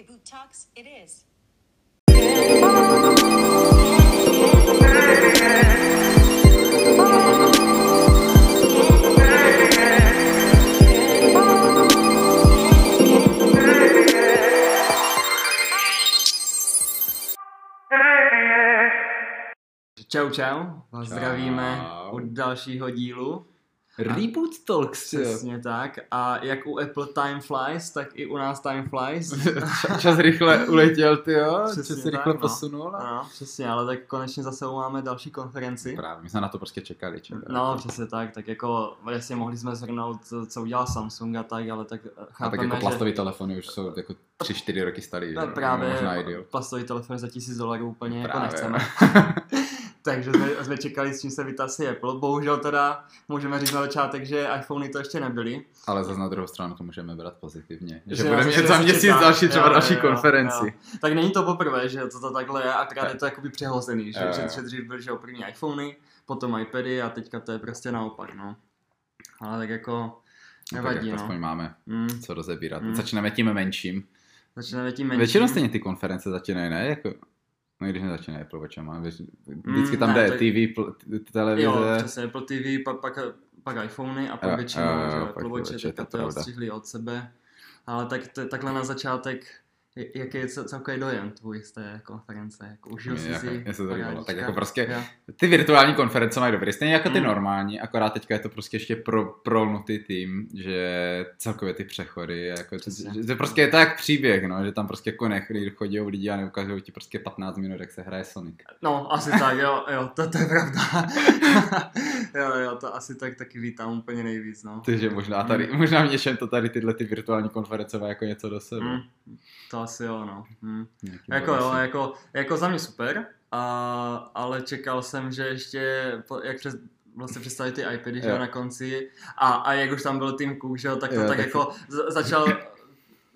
Movie Boot Talks, it is. Čau, čau, vás Čau. zdravíme u dalšího dílu. Reboot Talks, jo. Přesně tak. A jak u Apple Time Flies, tak i u nás Time Flies. Ča- Čas rychle uletěl, ty jo, Přesně čas se tak, rychle no. posunul. a- No, přesně, ale tak konečně zase máme další konferenci. Právě, my jsme na to prostě čekali. čekali. No, přesně tak, tak jako jasně mohli jsme zhrnout, co udělal Samsung a tak, ale tak a tak chápeme, jako že... plastový telefony už jsou jako 3-4 roky starý, No, právě možná i díl. plastový telefon za tisíc dolarů úplně jako Právě. nechceme. Takže jsme, jsme čekali, s čím se vytasí Apple. Bohužel teda můžeme říct na začátek, že iPhony to ještě nebyly. Ale zase na druhou stranu to můžeme brát pozitivně. Že, Že budeme mít za měsíc čeká. další třeba Jo, další jo, konferenci. jo. Tak není to poprvé, že to, to takhle je, akorát je to jakoby přehozený, že, Jo, že, dřív byly že první iPhony, potom iPady a teďka to je prostě naopak, no. Ale tak jako No, tak nevadí, no. máme Mm, co rozebírat. Mm. Začneme tím menším. začneme tím menším. Většinou stejně ty konference začínají, ne? Jako, no i když nezačínají Apple Watchem, vždycky tam Mm, ne, jde TV, pl- televize. Jo, přesně, Apple TV, pak, pak, pak iPhony a pak Jo, většinou, jo, jo, Apple Watche, teďka to odstřihli od sebe. Ale tak takhle na začátek, jaký je cel- celkový dojem tvůj z té konference? Jako užil jsi jako- si? mě se to? Tak jako prostě Jo. Ty virtuální konference mají dobrý, stejně jako ty Mm. normální, akorát teďka je to prostě ještě pro, prolnutý tým, že celkově ty přechody, jako, Přesně. že, že prostě je to jak příběh, no, že tam prostě jako nechli, chodí lidi a neukazují ti prostě 15 minut, jak se hraje Sonic. No, asi tak, jo, jo, to, to je pravda. jo, jo, to asi tak taky vítám úplně nejvíc, no. Takže možná tady, Mm. možná v něčem to tady tyhle ty virtuální konference jako něco do sebe. Mm, to asi jo, no. Nějaký Jako jo, jako, jako za mě super, a, ale čekal jsem, že ještě, jak přes, vlastně představit ty iPady, že jo, na konci. A, a jak už tam byl Tim Cook, že jo, tak to Jo, tak, tak- jako začal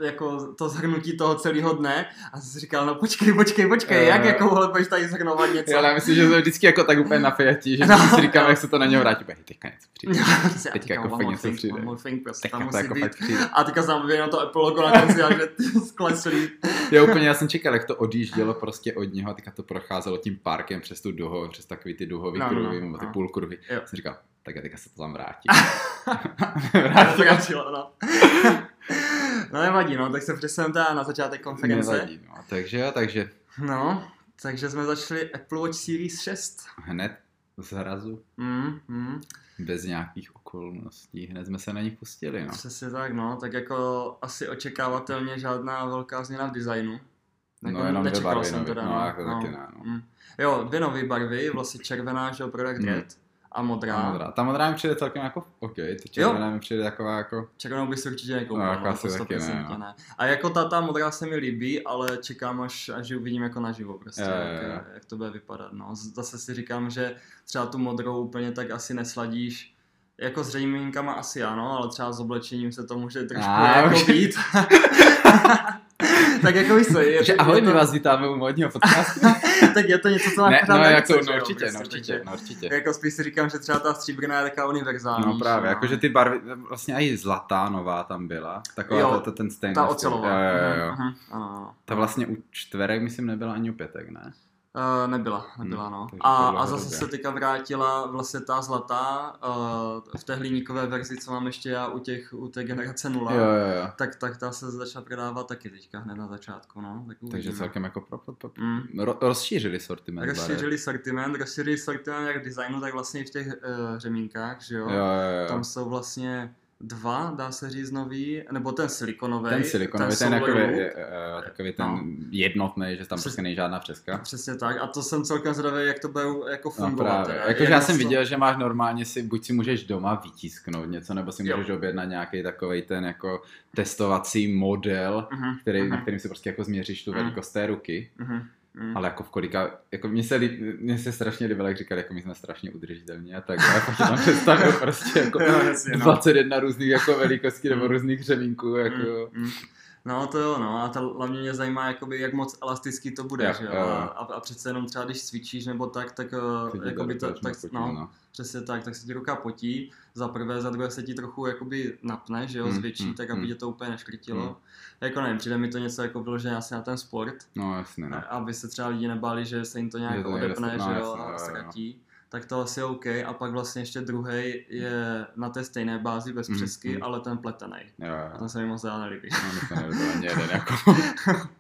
jako to zhrnutí toho celého dne a jsem si říkal, no počkej, počkej, počkej, Jo, jak jo. jako vole budeš tady zhrnovat něco? Ale myslím, že jsme vždycky jako tak úplně napjatí, že No, no, si říkám, jo. jak se to na něho vrátí. Bude, Teďka něco přijde. A Teďka jako fakt něco přijde. one more thing, prostě Teďka tam to musí jako být. přijde. A teďka jsem viděl to logo na konci a že ty skleslý. Já úplně, já jsem čekal, jak to odjíždělo prostě od něho a teďka to procházelo tím parkem přes tu duho, přes takový ty duhový No, no, no, kruhy, no, nebo ty no. půlkruhy. Jo. Jsem říkal, tak a teďka se to tam vrátí. Vrátilo, no. no nevadí, no, tak se přesuneme teda na začátek konference. Nevadí, no. Takže jo, takže No, takže jsme začali Apple Watch Series 6. hned z hrazu, Mm, mm, bez nějakých okolností, hned jsme se na nich pustili, no. přesně tak, no, tak jako asi očekávatelně žádná velká změna v designu. Jako No, jenom dvě nečekal barvy jsem nový, teda, no, jako taky ne, no. Mm. Jo, dvě nové barvy, vlastně červená, že jo, Product Mm. Red a modrá. Ta modrá. Ta modrá mi přijde celkem jako OK, ta červená mi přijde taková jako... Červenou bys určitě nekoupil, No, no, jako asi to taky ne, 100% no. ne. A jako ta, ta modrá se mi líbí, ale čekám až, až ji uvidím jako naživo prostě, jo, jak, jo. jak, to bude vypadat. No. Zase si říkám, že třeba tu modrou úplně tak asi nesladíš, jako s řejmínkama asi ano, ale třeba s oblečením se to může trošku A, jako být. tak jako víš co, je, je ahoj, to, my vás vítáme u modního podcastu. tak je to něco, co máš ne, no jako, ruce, že no určitě, prostě, no určitě, no určitě. Jako spíš si říkám, že třeba ta stříbrná je taková univerzální. No právě, že jakože ty barvy, vlastně i zlatá nová tam byla, taková Jo, ta, ta, ten stainless. Ta ocelová. Jo, jo, jo. Mhm, mhm, ano. Ta vlastně u čtverek, myslím, nebyla ani u pětek, ne? Uh, nebyla, nebyla, Hmm, no. takže A, a zase se teďka vrátila vlastně ta zlatá uh, v té hliníkové verzi, co mám ještě já u, těch, u té generace 0. Jo, jo, jo. Tak, tak ta se začala prodávat taky teďka hned na začátku, no. Tak Takže celkem jako pro, pro, pro, Mm. ro, rozšířili sortiment. Rozšířili sortiment, rozšířili sortiment jak designu, tak vlastně i v těch uh, řemínkách, že jo? Jo, jo, jo. Tam jsou vlastně dva, dá se říct, nový, nebo ten silikonový. ten silikonový, ten, solo takový, look. je, je, takový ten No. jednotný, že tam Přes- prostě není žádná přeska. Přesně tak. A to jsem celkem zvědavý, jak to bude jako No fungovat. právě. teda. Jakože já jsem toho- viděl, že máš normálně si, buď si můžeš doma vytisknout něco, nebo si Jo. můžeš objednat nějaký takový ten jako testovací model, Mhm, který, mhm. na kterým si prostě jako změříš tu Mhm. velikost té ruky. Mhm, mhm. Ale jako v kolika, jako mně se, mně se strašně líbilo, jak říkali, jako my jsme strašně udržitelní a tak, ale pak tam představil prostě jako Jo, jasně, no. 21 různých jako velikostí nebo různých řemínků, jako, Mm, mm. No to jo, no a to hlavně mě zajímá, jakoby, jak moc elastický to bude, Jo, že jo? jo. A, a přece jenom třeba když cvičíš nebo tak, tak uh, ti jakoby to, tak, moc no, no. přesně tak, tak se ti ruka potí, za prvé, za druhé se ti trochu jakoby napne, že jo, Hmm, zvětší, hmm, tak aby hmm. tě to úplně neškrtilo. Hmm. Jako nevím, přijde mi to něco jako vyložené asi na ten sport, no jasně, no. aby se třeba lidi nebáli, že se jim to nějak to odepne, no, že jo, jasně, jo, a jo. ztratí. Tak to asi je OK. A pak vlastně ještě druhý je na té stejné bázi bez Mhm, přesky, mhm. ale ten pletený. Jo, A jo. ten se mi moc dál nelíbí. No, to ani jeden, jako.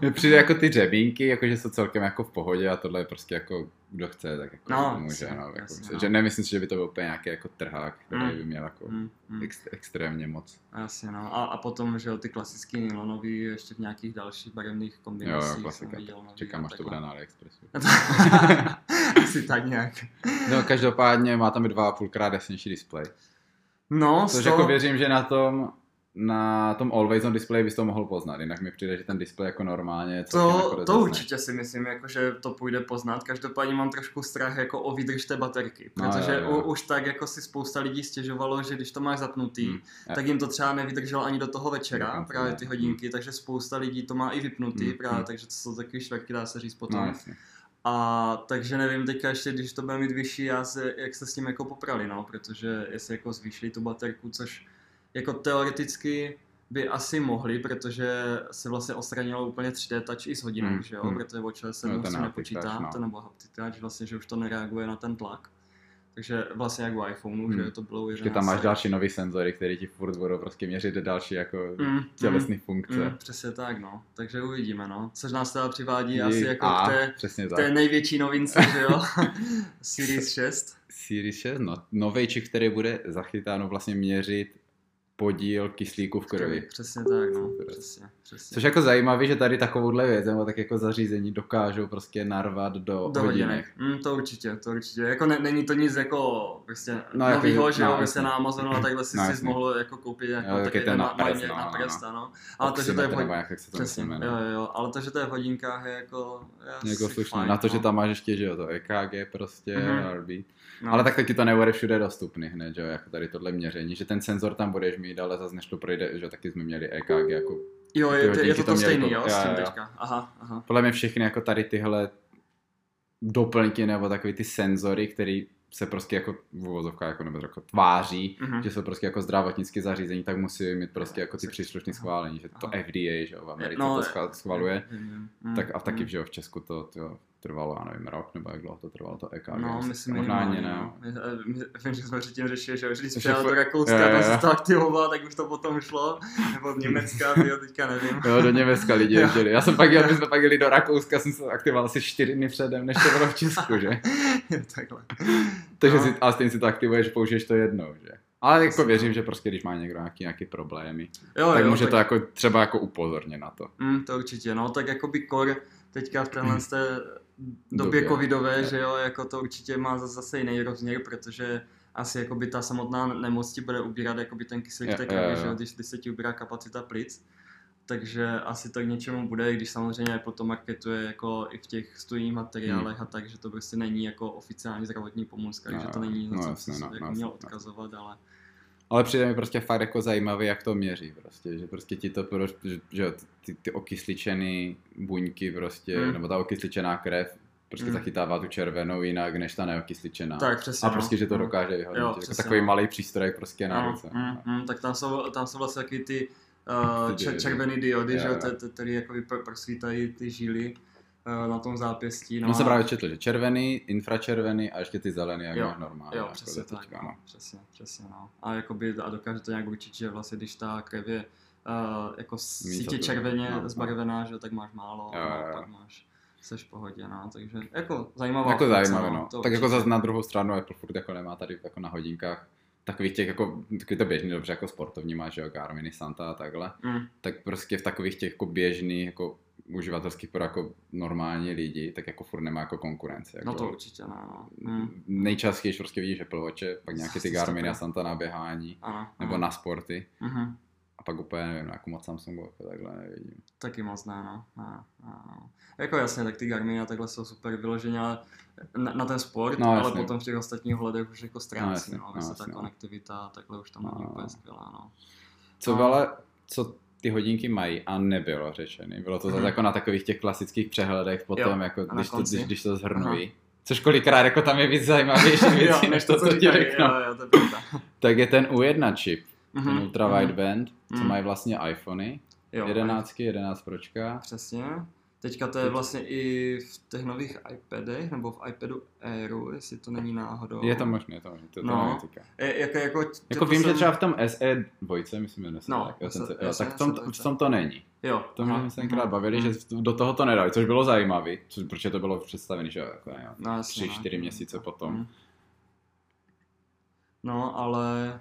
Mně přijde jako ty řebínky, jako že jsou celkem jako v pohodě a tohle je prostě jako kdo chce, tak jako No, může, jasně, no, jako jasně, myslím, no. že nemyslím si, že by to byl úplně nějaký jako trhák, který Mm. by měl jako Mm, mm. ex, extrémně moc. Jasně, no. A, a potom, že jo, ty klasický nylonový ještě v nějakých dalších barevných Jo, kombinacích jo, jsem klasika. viděl nový Čekám, a až to bude na AliExpressu. Asi tak nějak. No, každopádně má tam i 2,5 krát jasnější displej. No, Což sto- jako věřím, že na tom na tom Always on display bys to mohl poznat, jinak mi přijde, že ten displej jako normálně je celkem jako To, to určitě si myslím, jako, že to půjde poznat. Každopádně mám trošku strach jako o výdrž té baterky, No, protože jo, jo. U, už tak jako si spousta lidí stěžovalo, že když to máš zapnutý, Hmm, tak jim to třeba nevydrželo ani do toho večera, Dokonce právě ty hodinky, takže spousta lidí to má i vypnutý, Hmm, právě, hmm. takže to jsou takový šverky, dá se říct potom. No, jasně. A takže nevím teďka ještě, když to bude mít vyšší, já se, jak se s tím jako poprali, no, protože jestli jako zvýšili tu baterku, což jako teoreticky by asi mohli, protože se vlastně odstranilo úplně 3D touch i s hodinek, Hmm, že jo, hmm. protože očel se No, haptic nepočítá, no. to nebo haptic touch, vlastně, že už to nereaguje na ten tlak. Takže vlastně jak u iPhoneu, Hmm. že to bylo Ještě tam máš další nový senzory, který ti furt budou prostě měřit další jako mm, tělesné funkce. mm, přesně tak, no. Takže uvidíme, no. Což nás teda přivádí I- asi jako a, k té, k té největší novince, že jo, Series 6. Series 6, no, novejčik, který bude zachytáno vlastně měřit podíl kyslíku v krvi. Přesně tak, no. Přesně, přesně. Což jako zajímavý, že tady takovouhle věc, nebo tak jako zařízení dokážou prostě narvat do, do hodinek. Mm, to určitě, to určitě. Jako ne, není to nic jako prostě No, no, jako, novýho, že no, jo, prostě na Amazonu a takhle si No, si mohl jako koupit jako Jo, taky ten na prst, no, na no, prst, no. ano. Ale to, že to je v Oximetr, nebo hod... jak jak se to Přesně, musí jo, jmenovat. jo, jo, ale to, že to je v hodinkách je jako... je Jako slušné. Na to, no. že tam máš ještě, že jo, to EKG prostě, Mhm. No. Ale tak taky to nebude všude dostupný hned, že jo, jako tady tohle měření, že ten senzor tam budeš mít, ale zase než to projde, že taky jsme měli EKG jako Jo, je, to, je to to to stejný, pod- jo, s tím teďka. Aha, aha. podle mě všechny jako tady tyhle doplňky nebo takový ty senzory, který se prostě jako v uvozovkách jako, nebo jako tváří, Mhm. že jsou prostě jako zdravotnické zařízení, tak musí mít prostě jako ty příslušné schválení, že to Aha. FDA, že jo, v Americe No, to schva- schvaluje, Vím, vím. Mm, tak a taky, že jo, v Česku to, to trvalo, já nevím, rok, nebo jak dlouho to trvalo, to EKG. No, myslím možná ani ne. no. My- my- Vím, že jsme předtím řešili, že už když přijel do Rakouska, jo, jo, tam jo. se to aktivoval, tak už to potom šlo. Nebo z Německa, tyjo, teďka nevím. Jo, do Německa lidi Jo. jezdili. Já jsem pak jel, my jsme pak jeli do Rakouska, jsem se aktivoval asi čtyři dny předem, než to bylo v Česku, že? Jo, Takhle. Takže No. si, a stejně si to aktivuješ, použiješ to jednou, že? Ale jako věřím, no. že prostě když má někdo nějaký, nějaký problémy, Jo, tak jo, může tak, to jako třeba jako upozornit na to. mm, to určitě, no, tak jako by kor teďka v téhle době Době. covidové, že jo, jako to určitě má zase- jiný rozměr, protože asi jako by ta samotná nemoc ti bude ubírat jako by ten kyslík té krvi, že jo, když, když se ti ubírá kapacita plic. Takže asi to k něčemu bude, i když samozřejmě potom marketuje jako i v těch studijních materiálech a tak, že to prostě není jako oficiální zdravotní pomůcka, No, takže to není No, něco, jasně, co se no, jako no, měl no. odkazovat, ale Ale přijde mi prostě fakt jako zajímavé, jak to měří prostě, že prostě ti to, pro- že, ty, ty okysličené buňky prostě, Mm. nebo ta okysličená krev, prostě Mm. zachytává tu červenou jinak, než ta neokysličená. tak přesně. A prostě, no. že to no. dokáže Jo, vyhodnotit. Jako přesně, takový no. malý přístroj prostě na ruce. mm, mm, tak tam jsou, tam jsou vlastně taky ty uh, Ty čer, diody. Jo, že jo, jo. te- te- které jako pr- prosvítají ty žíly na tom zápěstí. No, No, jsem a- právě četl, že červený, infračervený a ještě ty zelený, jak Jo, máš normálně. Jo, jako přesně tak, teďka, no. přesně, přesně, no. A, jakoby, a dokáže to nějak určit, že vlastně když ta krev je uh, jako sítě červeně no, no. zbarvená, že jo, tak máš málo, Jo, a jo, jo. pak máš seš v pohodě, no, takže jako zajímavá Jako zajímavé, no. to Tak jako zase na druhou stranu Apple furt jako nemá tady jako na hodinkách takových těch jako, takový to běžný, dobře jako sportovní máš, že jo, Garmin, Santa a takhle, Mm, tak prostě v takových těch jako běžných, jako uživatelských pro jako normální lidi, tak jako furt nemá jako konkurence. Jako no to určitě, no, no. Mm, Nejčastěji prostě vidíš Apple Watche, pak nějaké ty Garminy a. Santa na běhání, ano, nebo ano. na sporty. Mhm. A pak úplně nevím, jako moc Samsungu jako takhle nevidím. Taky moc ne, no. no, no, no. Jako jasně, tak ty Garminy a takhle jsou super vyloženě, ale na, na ten sport, No, ale jasně. potom v těch ostatních ohledech už jako ztrácí, jasně, no, no, no, ta jasně, no. konektivita, takhle už tam No, není no. úplně skvělá, no. Co No. ale, co ty hodinky mají a nebylo řečený. Bylo to Mhm. zase jako na takových těch klasických přehledech potom, Jo, jako když to, když, když to zhrnují. Což kolikrát jako tam je víc zajímavější věci, než to, co ti. Jo, jo, to je. Tak je ten U1 čip, ten Mhm, ultra mhm, wideband, co Mhm. mají vlastně iPhony, jo, 11, 11 Pročka. Přesně. Teďka to je vlastně i v těch nových iPadech, nebo v iPadu Airu, jestli to není náhodou. Je to možné, je to možné, to, to No. Je, jako, jako, Jako četl vím, že jsem- třeba v tom SE dvojce, myslím, že No, tak, jo, SE se- jo, tak v tom, dvojce. v tom to není. Jo. To jsme se tenkrát bavili, že do toho to nedali, což bylo zajímavé, což, protože to bylo představené, že jo, jako, jo, No, tři, no. čtyři měsíce potom. Mhm. No, ale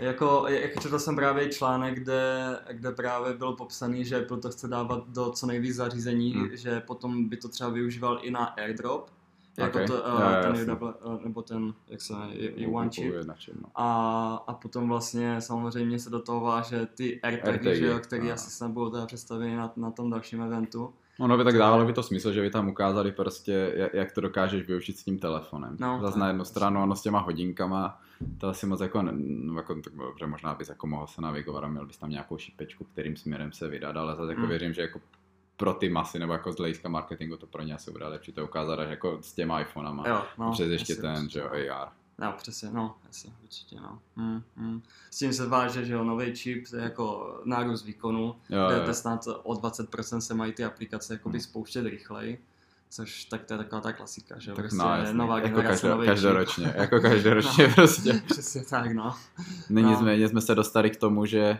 jako, jak četl jsem právě článek, kde, kde právě bylo popsaný, že Apple to chce dávat do co nejvíc zařízení, Hmm. že potom by to třeba využíval i na AirDrop, jako Ok. to, uh, jo, ten jasně. double, uh, nebo ten, jak se u- Chip. no. A, a potom vlastně samozřejmě se do toho váže ty AirTagy, AirTagy, že jo, který no. asi snad budou teda představeny na, na tom dalším eventu. Ono by tak dávalo by to smysl, že by tam ukázali prostě, jak, to dokážeš využít s tím telefonem. No, Zase tak. na jednu stranu, ono s těma hodinkama, to asi moc jako, no, jako tak dobře, možná bys jako mohl se navigovat a měl bys tam nějakou šipečku, kterým směrem se vydat, ale zase jako Mm. věřím, že jako pro ty masy, nebo jako z hlediska marketingu to pro ně asi bude lepší to ukázat až jako s těma iPhonama. Jo, no, Přes ještě ten, že jo, no. AR. No, přesně, no, asi, určitě, no. Mm, mm. S tím se váže, že jo, nový čip, to je jako nárůst výkonu, Jo, jo. to snad o 20% se mají ty aplikace jakoby Hmm. spouštět rychleji, což tak to je taková ta klasika, že jo, Tak prostě no, jasně. nová jako generace, každé, nový každoročně, čip. jako každoročně prostě. Přesně tak, no. Nyní No. jsme, jsme se dostali k tomu, že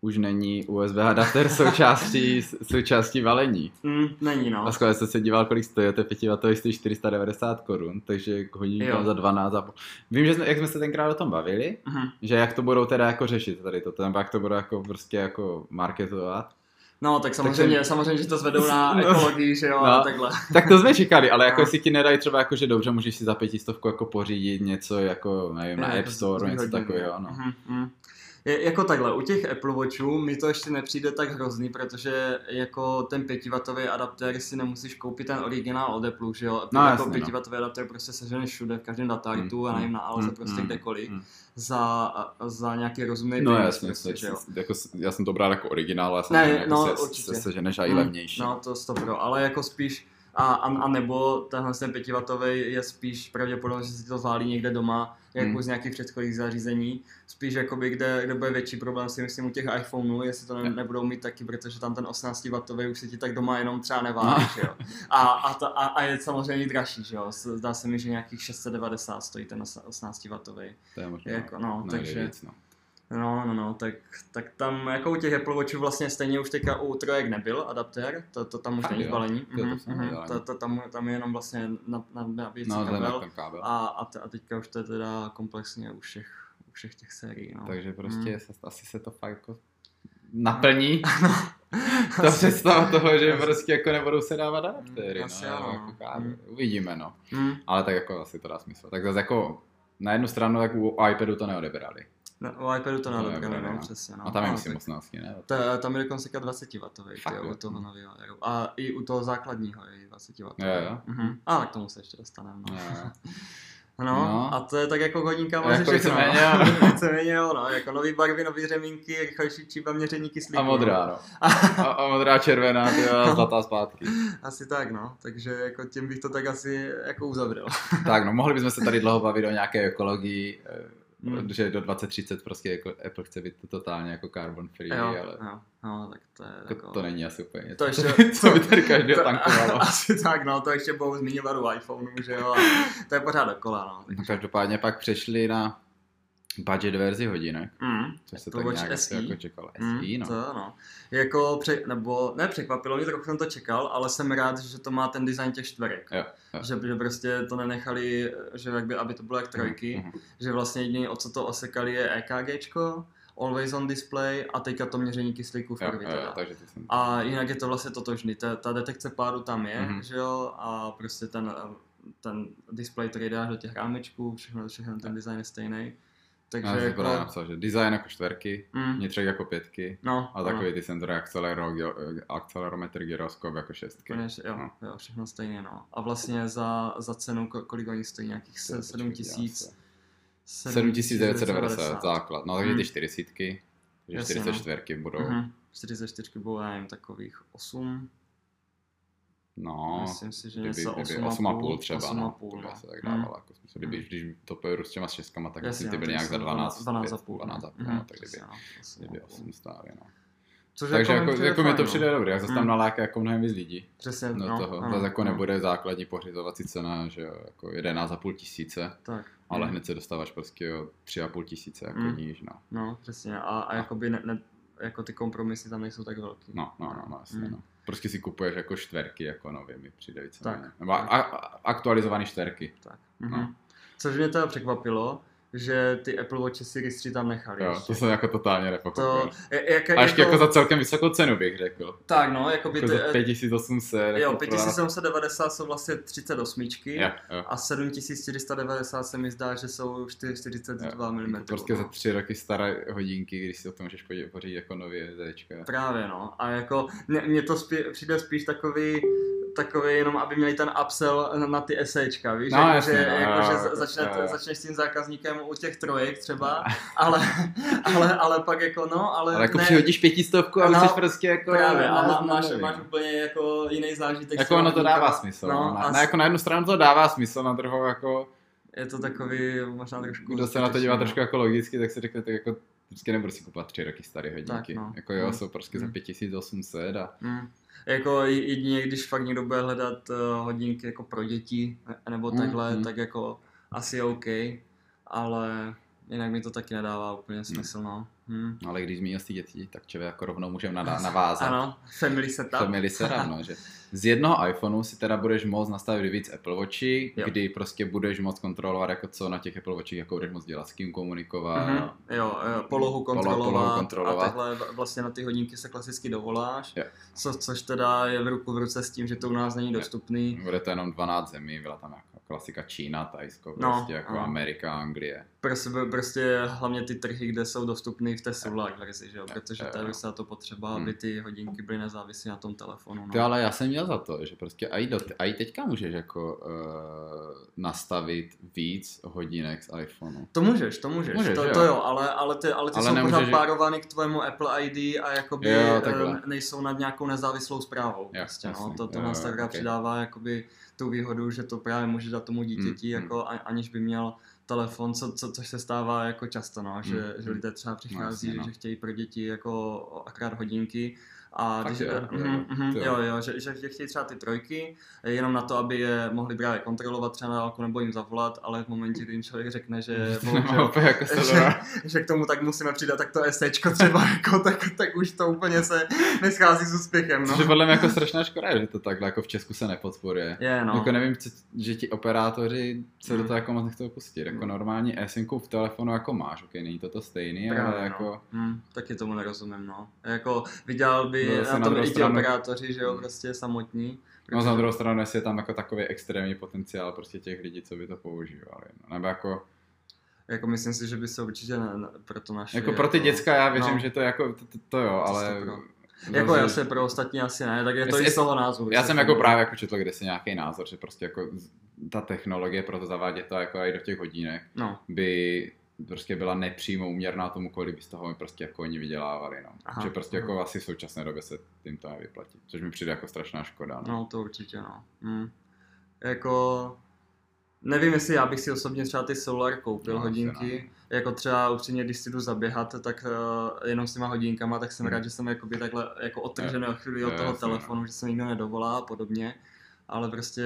už není USB adapter součástí, součástí valení. Mm, není, no. A skvěle jsem se díval, kolik stojí, to je 5 stojí 490 korun, takže hodinka Jo. za 12 a půl. Vím, že jsme, jak jsme se tenkrát o tom bavili, Mhm. že jak to budou teda jako řešit tady to, nebo jak to budou jako prostě jako marketovat. No, tak samozřejmě, Takže- samozřejmě, že to zvedou na No. ekologii, že jo, No. a takhle. Tak to jsme čekali, ale jako No. jestli ti nedají třeba jako, že dobře, můžeš si za pětistovku jako pořídit něco jako, nevím, na Je, App to Store, něco takového, no. Mhm, mhm. Je, jako takhle, u těch Apple Watchů mi to ještě nepřijde tak hrozný, protože jako ten 5W adaptér si nemusíš koupit ten originál od Apple, že jo? No, jako jasně, no. 5W adaptér prostě seženeš všude, v každém datártu a Mm, nevím, na Alze mm, prostě mm, kdekoliv, mm. za, za nějaký rozumný No peníz jasně, prostě, se, se, jako, já jsem to bral jako originál, ale Ne, samozřejmě jako no, se, určitě. se, seženeš a i Mm, levnější. No, to stopro, ale jako spíš, a, a, a nebo tenhle ten 5W je spíš pravděpodobně, že si to zválí někde doma, jako Hmm. z nějakých předchozích zařízení. Spíš jakoby, kde, kde bude větší problém si myslím u těch iPhoneů, jestli to ne, nebudou mít taky, protože tam ten 18W už se ti tak doma jenom třeba neválí, No. jo. A, a, a, a, je samozřejmě dražší, že jo. Zdá se mi, že nějakých 690 stojí ten 18W. To je možná, Jako, no, takže- víc, no. No, no, no, tak, tak tam jako u těch Apple Watchů vlastně stejně už teďka u trojek nebyl adaptér, to, to tam už Fakt není balení, to Mhm, mhm. to, to, tam, tam je jenom vlastně na, na, na věcí No, kabel ten kábel. a, a, te, a teďka už to je teda komplexně u všech, u všech těch sérií, no. Takže prostě Mm. se, asi se to fakt jako naplní. Ta představa toho, že prostě jako nebudou se dávat adaptéry, asi no, jako no. kábel. Mm. Uvidíme, no. Mm. Ale tak jako asi to dá smysl. Tak zase jako na jednu stranu tak u iPadu to neodebrali. No, u iPadu to neodebrali, no, no. přesně, no. A tam je No, myslím tak- 18, ne? Ta- Tam je dokonce 20 W, u toho nového. A i u toho základního je 20 W. Jo, jo. Mhm. Ale k tomu se ještě dostaneme. No. Jo. No, No. a to je tak jako hodinka Jako mezi všechno. víceméně, ano. Víceméně, jo, no. Jako nový barvy, nový řemínky, rychlejší čip a měření kyslíku. A modrá, no. A, a modrá, červená, ty jo, zlatá zpátky. Asi tak, no. Takže jako tím bych to tak asi jako uzavřel. Tak no, mohli bychom se tady dlouho bavit o nějaké ekologii, eh, Hmm. že do 2030 prostě jako Apple chce být totálně jako carbon free, Jo, ale jo, no, tak to je to, jako... to není asi úplně To něco, ještě- co by tady každý to- tankovalo. Asi tak, no, to ještě budou zmiňovat u iPhoneu, že jo, a to je pořád dokola, no. No, Takže... každopádně pak přešli na budget verzi hodinek, Mm, což se tak Watch nějak asi SE. jako čekalo. Mm, SE, no. To, no. Jako, pře- nebo ne překvapilo mě, trochu jsem to čekal, ale jsem rád, že to má ten design těch čtverek. Jo, jo. Že, že prostě to nenechali, že jak by, aby to bylo jak trojky, Mhm. že vlastně jediný, o co to osekali, je EKGčko, Always on display a teďka to měření kyslíku v krvi jo, teda. jsem... A jinak je to vlastně totožný, ta, ta detekce pádu tam je, Mhm. že jo, a prostě ten, ten display, který dáš do těch rámečků, všechno, všechno ten design je stejný. Takže Já jsem jako, právě napsal, že design jako čtverky, mm, vnitřek jako pětky, no, a takový ty senzory akcelero, akcelerometr, gyroskop jako šestky. Úplně, jo, No. jo, všechno stejně, no. A vlastně za, za cenu, ko- kolik oni stojí, nějakých To je, 7 počkej, tisíc. 7990 základ, no takže Hmm. ty čtyřicítky. že Jasně, 44 budou, Mhm. 44 bylo, já nevím, takových 8, no, myslím si, že kdyby, něco kdyby 8,5 8,5 třeba, 8,5, no, by no. se tak dávalo, jako smysl, kdyby, když to pojedu s těma šestkama, tak asi ty no, byly to nějak za jsou 12, 12,5, 12,5, no. no, tak Mhm, kdyby, no, kdyby 8,5. 8 stály, no. Což Takže jako, přijde jako mi to přijde dobré, jak zase tam Mm. naláká jako mnohem víc lidí Přesně, do no, toho. ano, Zase jako no. nebude základní pořizovací cena, že jo, jako 11,5 tisíce, Tak. ale Mm. hned se dostáváš prostě o 3,5 tisíce jako Mm. níž, no. No, přesně. A, a jakoby ne, ne, jako ty kompromisy tam nejsou tak velký. No, no, no, no, jasně, Mm. no. Prostě si kupuješ jako čtverky, jako nově mi přijde více. Tak. Nebo a, a, aktualizované čtverky. Tak. No. Mhm. Což mě teda překvapilo, že ty Apple Watch Series 3 tam nechali. Jo, ještě. to jsem jako totálně to, nepochopil. je- jak, A ještě jako za celkem vysokou cenu bych řekl. Tak no, Jako ty, za 5800. jo, jako 5790 jsou vlastně 38 Jo, jo. a 7490 se mi zdá, že jsou 42 mm. Jako prostě za tři roky staré hodinky, když si o tom můžeš pořídit jako nově Zčka. Právě no. A jako mě to spí, přijde spíš takový takový jenom, aby měli ten upsell na, na ty SEčka, víš? No, jako, jasně, že, no, jako, jo, že jo, za- začne, jo, jo. začneš s tím zákazníkem u těch trojek třeba, ale, ale, ale pak jako no, ale, Ale jako ne, přihodíš pětistovku a No, jsi prostě jako... Právě, a má, máš, máš no. úplně jako jiný zážitek. Jako ono to dává smysl. No, No, na, na, jako na jednu stranu to dává smysl, na druhou jako... je to takový možná trošku... Kdo se na to dívá zbytečný, trošku jako logicky, tak si řekne, tak jako vždycky nebudu si kupovat tři roky staré hodinky. Tak, no. Jako jo, Mm. jsou prostě za Mm. 5800 a Mm. Jako jedině, když fakt někdo bude hledat uh, hodinky jako pro děti ne- nebo Mm, takhle, mm. tak jako asi OK, ale jinak mi to taky nedává úplně smysl, no. Hmm. ale když zmínil ty děti, tak člověk jako rovnou můžeme navázat. Ano, family setup. Family setup, no, že z jednoho iPhoneu si teda budeš moct nastavit víc Apple Watchi, Jo. kdy prostě budeš moct kontrolovat jako co na těch Apple Watchích, jako budeš moct dělat, s kým komunikovat. Mhm. Jo, jo, polohu kontrolovat, polohu kontrolovat. a takhle vlastně na ty hodinky se klasicky dovoláš, Jo. co, což teda je v ruku v ruce s tím, že to u nás není dostupný. Bude to jenom 12 zemí, byla tam jako klasika Čína, Tajsko, No, prostě jako ano. Amerika, Anglie. Prostě, prostě hlavně ty trhy, kde jsou dostupné v té solar verzi, že jo? Protože jo, to je jo. vysá to potřeba, Hmm. aby ty hodinky byly nezávislé na tom telefonu. No. Ty, ale já jsem měl za to, že prostě i, do, i teďka můžeš jako uh, nastavit víc hodinek z iPhoneu. To můžeš, to můžeš, Můžeš, to, jo. to jo, ale, ale ty, ale ty Ale jsou nemůžeš, pořád párovány k tvému Apple ID a jakoby Jo, eh, takhle. nejsou nad nějakou nezávislou zprávou. Jo, prostě, no. jasně, To, to jo, nás tak ok. přidává jakoby tu výhodu, že to právě může dát tomu dítěti, Mm, jako, a, aniž by měl telefon, co, co, což se stává jako často, no, že, Mm, že mm. lidé třeba přichází, jasně, no. že chtějí pro děti jako akrát hodinky a Fakt když, jo, jo, mhm, mhm, jo. jo, jo, že, že, že chtějí třeba ty trojky, eh, jenom na to, aby je mohli právě kontrolovat třeba na dálku nebo jim zavolat, ale v momentě, kdy jim člověk řekne, že, nemá úplně jako že, celé. že k tomu tak musíme přidat tak to SEčko třeba, jako, tak, tak už to úplně se neschází s úspěchem, no. Což je podle mě jako strašná škoda, že to takhle jako v Česku se nepodporuje. Je, no. Jako nevím, co, že ti operátoři se do Mm. toho jako moc nechtějí pustit. Jako Mm. normálně eSIMku v telefonu jako máš, ok, není to to stejný, ale Právě, jako... no. hmm, taky tomu nerozumím, no. Jako vydělal by No, zase na na tom druhou i ti stranu- operátoři, že jo, Hmm. prostě samotní. No na druhou stranu, jestli je tam jako takový extrémní potenciál prostě těch lidí, co by to používali. No. Nebo jako, Jako myslím si, že by se určitě ne, ne, pro to našli. jako pro ty děcka já věřím, no. že to jako, to, to, to jo, ale... stopro. Jako zase- jasně, pro ostatní asi ne, tak je to i z toho názvu. Já jsem jako právě jako četl kde si nějaký názor, že prostě jako ta technologie pro to zavádět to jako i do těch hodinek No, by prostě byla nepřímo uměrná tomu, kolik by z toho prostě jako oni vydělávali, no. Aha, že prostě aha. jako asi v současné době se tím to nevyplatí, což mi přijde jako strašná škoda, no. no to určitě, no. Hmm. Jako, nevím, jestli já bych si osobně třeba ty Solar koupil No, hodinky, jako třeba upřímně, když si jdu zaběhat, tak uh, jenom s těma hodinkama, tak jsem Hmm. rád, že jsem jakoby takhle jako odtržený o chvíli od toho jasně, no. telefonu, že se nikdo nedovolá a podobně. Ale prostě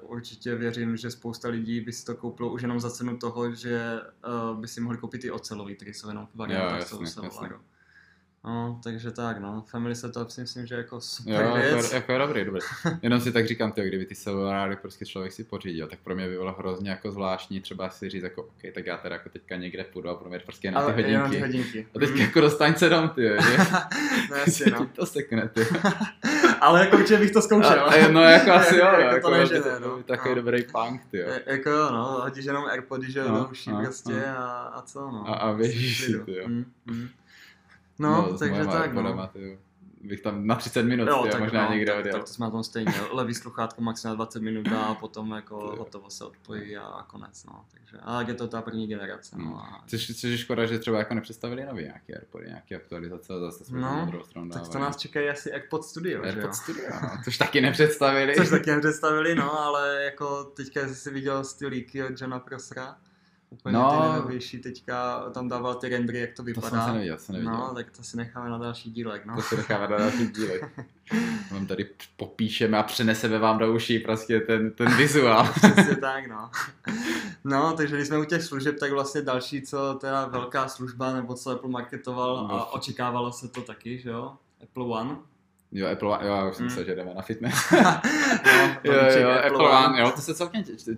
určitě věřím, že spousta lidí by si to koupilo už jenom za cenu toho, že uh, by si mohli koupit i ocelový, který jsou jenom v variantách toho. No, takže tak, no. Family setup si myslím, že jako super Jo, věc. jako, jako je dobrý, dobrý. Jenom si tak říkám, tyjo, kdyby ty celuláry prostě člověk si pořídil, tak pro mě by bylo hrozně jako zvláštní třeba si říct jako, OK, tak já teda jako teďka někde půjdu a budu mít prostě na ty Ale jenom ty hodinky. hodinky. A teď Mm. jako dostaň se dom, ty, no jasně, no. To sekne, ty. Ale jako určitě bych to zkoušel. A, no jako asi jo, Jako jako, to ne, by že to ne, byl no. Takový No. dobrý punk, ty jo. E- Jako jo, no, hodíš jenom Airpody, že jo, No, do uší no, prostě no. a, a co, no. A- a běžíš si, ty jo. Mm, mm. No, s takže tak, no. Jo. Bych tam na 30 minut, Jo, tak, možná no, někde tak, tak to jsme na tom stejně. Levý sluchátko max na 20 minut a potom jako hotovo se odpojí a konec, no. Takže, a je to ta první generace, no. A, Což, což je škoda, že třeba jako nepředstavili nový nějaký AirPody, nějaký aktualizace a zase jsme No, na druhou stranu tak to dávali. nás čekají asi AirPod Studio, že jo? AirPod Studio, no, což taky nepředstavili. Což taky nepředstavili, no, ale jako teďka jsi si viděl ty líky od Johna Prosra. Úplně No. ty nejnovější teďka tam dával ty rendery, jak to to vypadá. jsem se neviděl, jsem neviděl. No, tak to si necháme na další dílek, no. To si necháme na další dílek. Vám tady popíšeme a přeneseme vám do uší prostě ten, ten vizuál. Přesně tak, no. No, takže když jsme u těch služeb, tak vlastně další, co teda velká služba, nebo co Apple marketoval a No. očekávalo se to taky, že jo? Apple One. Jo, Apple One, jo, já už jsem Mm. že jdeme na fitness. no, jo, jo, Apple One, jo, to se celkem tě- tě-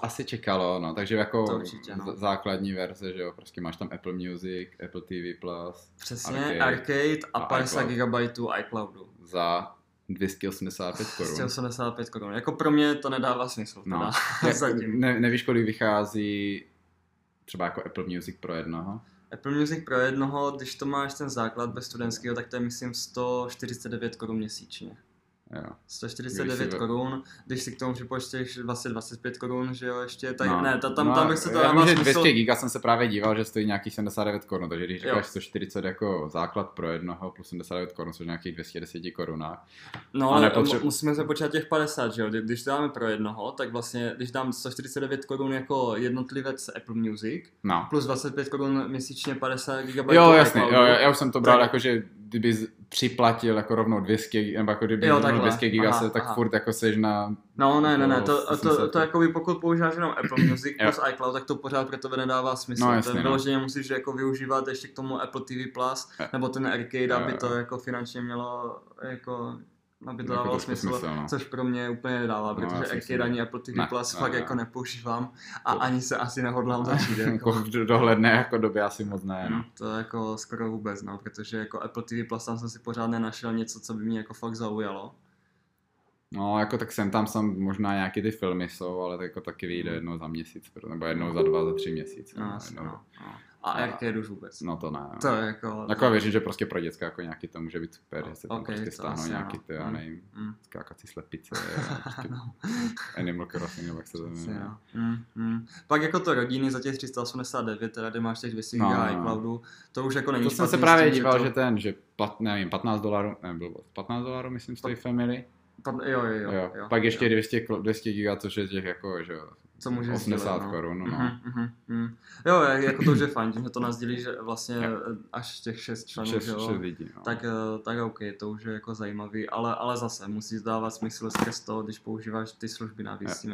asi čekalo, no, takže jako To určitě, no. základní verze, že jo, prostě máš tam Apple Music, Apple TV+, Plus Přesně, Arcade. arcade, a A 50 iCloud. GB iCloudu. za 285 korun. 185 korun. Jako pro mě to nedává smysl. Teda. No. Ne, nevíš, kolik vychází třeba jako Apple Music pro jednoho? Apple Music pro jednoho, když to máš ten základ bez studentského, tak to je myslím 149 korun měsíčně. Jo. 149 Když si- korun, když si k tomu připočteš vlastně 25 korun, že jo, ještě, tak no. ne, ta, tam, no, tam bych se to já vím, že smysl. 200 giga jsem se právě díval, že stojí nějakých 79 korun, takže když říkáš 140 jako základ pro jednoho plus 79 korun, což je nějakých 210 korunách. No ale nepotře- mu- musíme se počítat těch 50, že jo, Kdy- když to dáme pro jednoho, tak vlastně, když dám 149 korun jako jednotlivec Apple Music, No. plus 25 korun měsíčně 50 GB Jo, jasně, jo, já, já už jsem to bral Tak- jako, že kdyby připlatil jako rovnou 200, nebo jako kdyby Jo, rovnou takhle. 200 giga, Aha, se, tak aha. furt jako seš na... No ne, ne, ne, Jako to, to, 80. to, to jako by pokud používáš jenom Apple Music plus iCloud, tak to pořád pro tebe nedává smysl. No, to jasně, je no. musíš jako využívat ještě k tomu Apple TV Plus, nebo ten Arcade, Jo, aby to jako finančně mělo jako aby to Jako dávalo smysl, smysl, no. což pro mě úplně nedává, No, protože myslím, ani Apple TV Ne, Plus ne, fakt ne. jako nepoužívám a To- ani se asi nehodlám začít. jako Jako. v dohledné jako době asi moc ne, no. To jako skoro vůbec, no, protože jako Apple TV Plus tam jsem si pořád nenašel něco, co by mě jako fakt zaujalo. No, jako tak sem tam jsem možná nějaký ty filmy jsou, ale to jako taky vyjde jednou za měsíc, nebo jednou za dva, za tři měsíce. No, no, no, no. A Arcade už vůbec. No to ne. no. To je jako... Jako já věřím, že prostě pro děcka jako nějaký to může být super, že se tam Ok, prostě to stáhnou nějaký ano. ty, já Mm, nevím, mm. skákací slepice, a prostě No. Animal Crossing, nebo jak se to jmenuje. no. Mm, mm. Pak jako to rodiny za těch 389, teda kde máš těch 200 No, no, no. iCloudu, to už jako není To jsem se právě tím, díval, to, že ten, že plat, nevím, 15 dolarů, ne, bylo 15 dolarů, myslím, stojí Family. Pat- jo, jo, jo, Jo. jo, Pak ještě jo. 200, kl- 200 giga, což je těch jako, že jo, Co můžeš 80 sdílet, no. korun, no. Mhm, mhm, mhm. Jo, jako to už je fajn, tím, že to nazdílí, že vlastně až těch 6 členů, 6, že jo, 6 lidí, no. tak, eh, tak OK, to už je jako zajímavý, ale, ale zase musí dávat smysl skrz to, když používáš ty služby jo.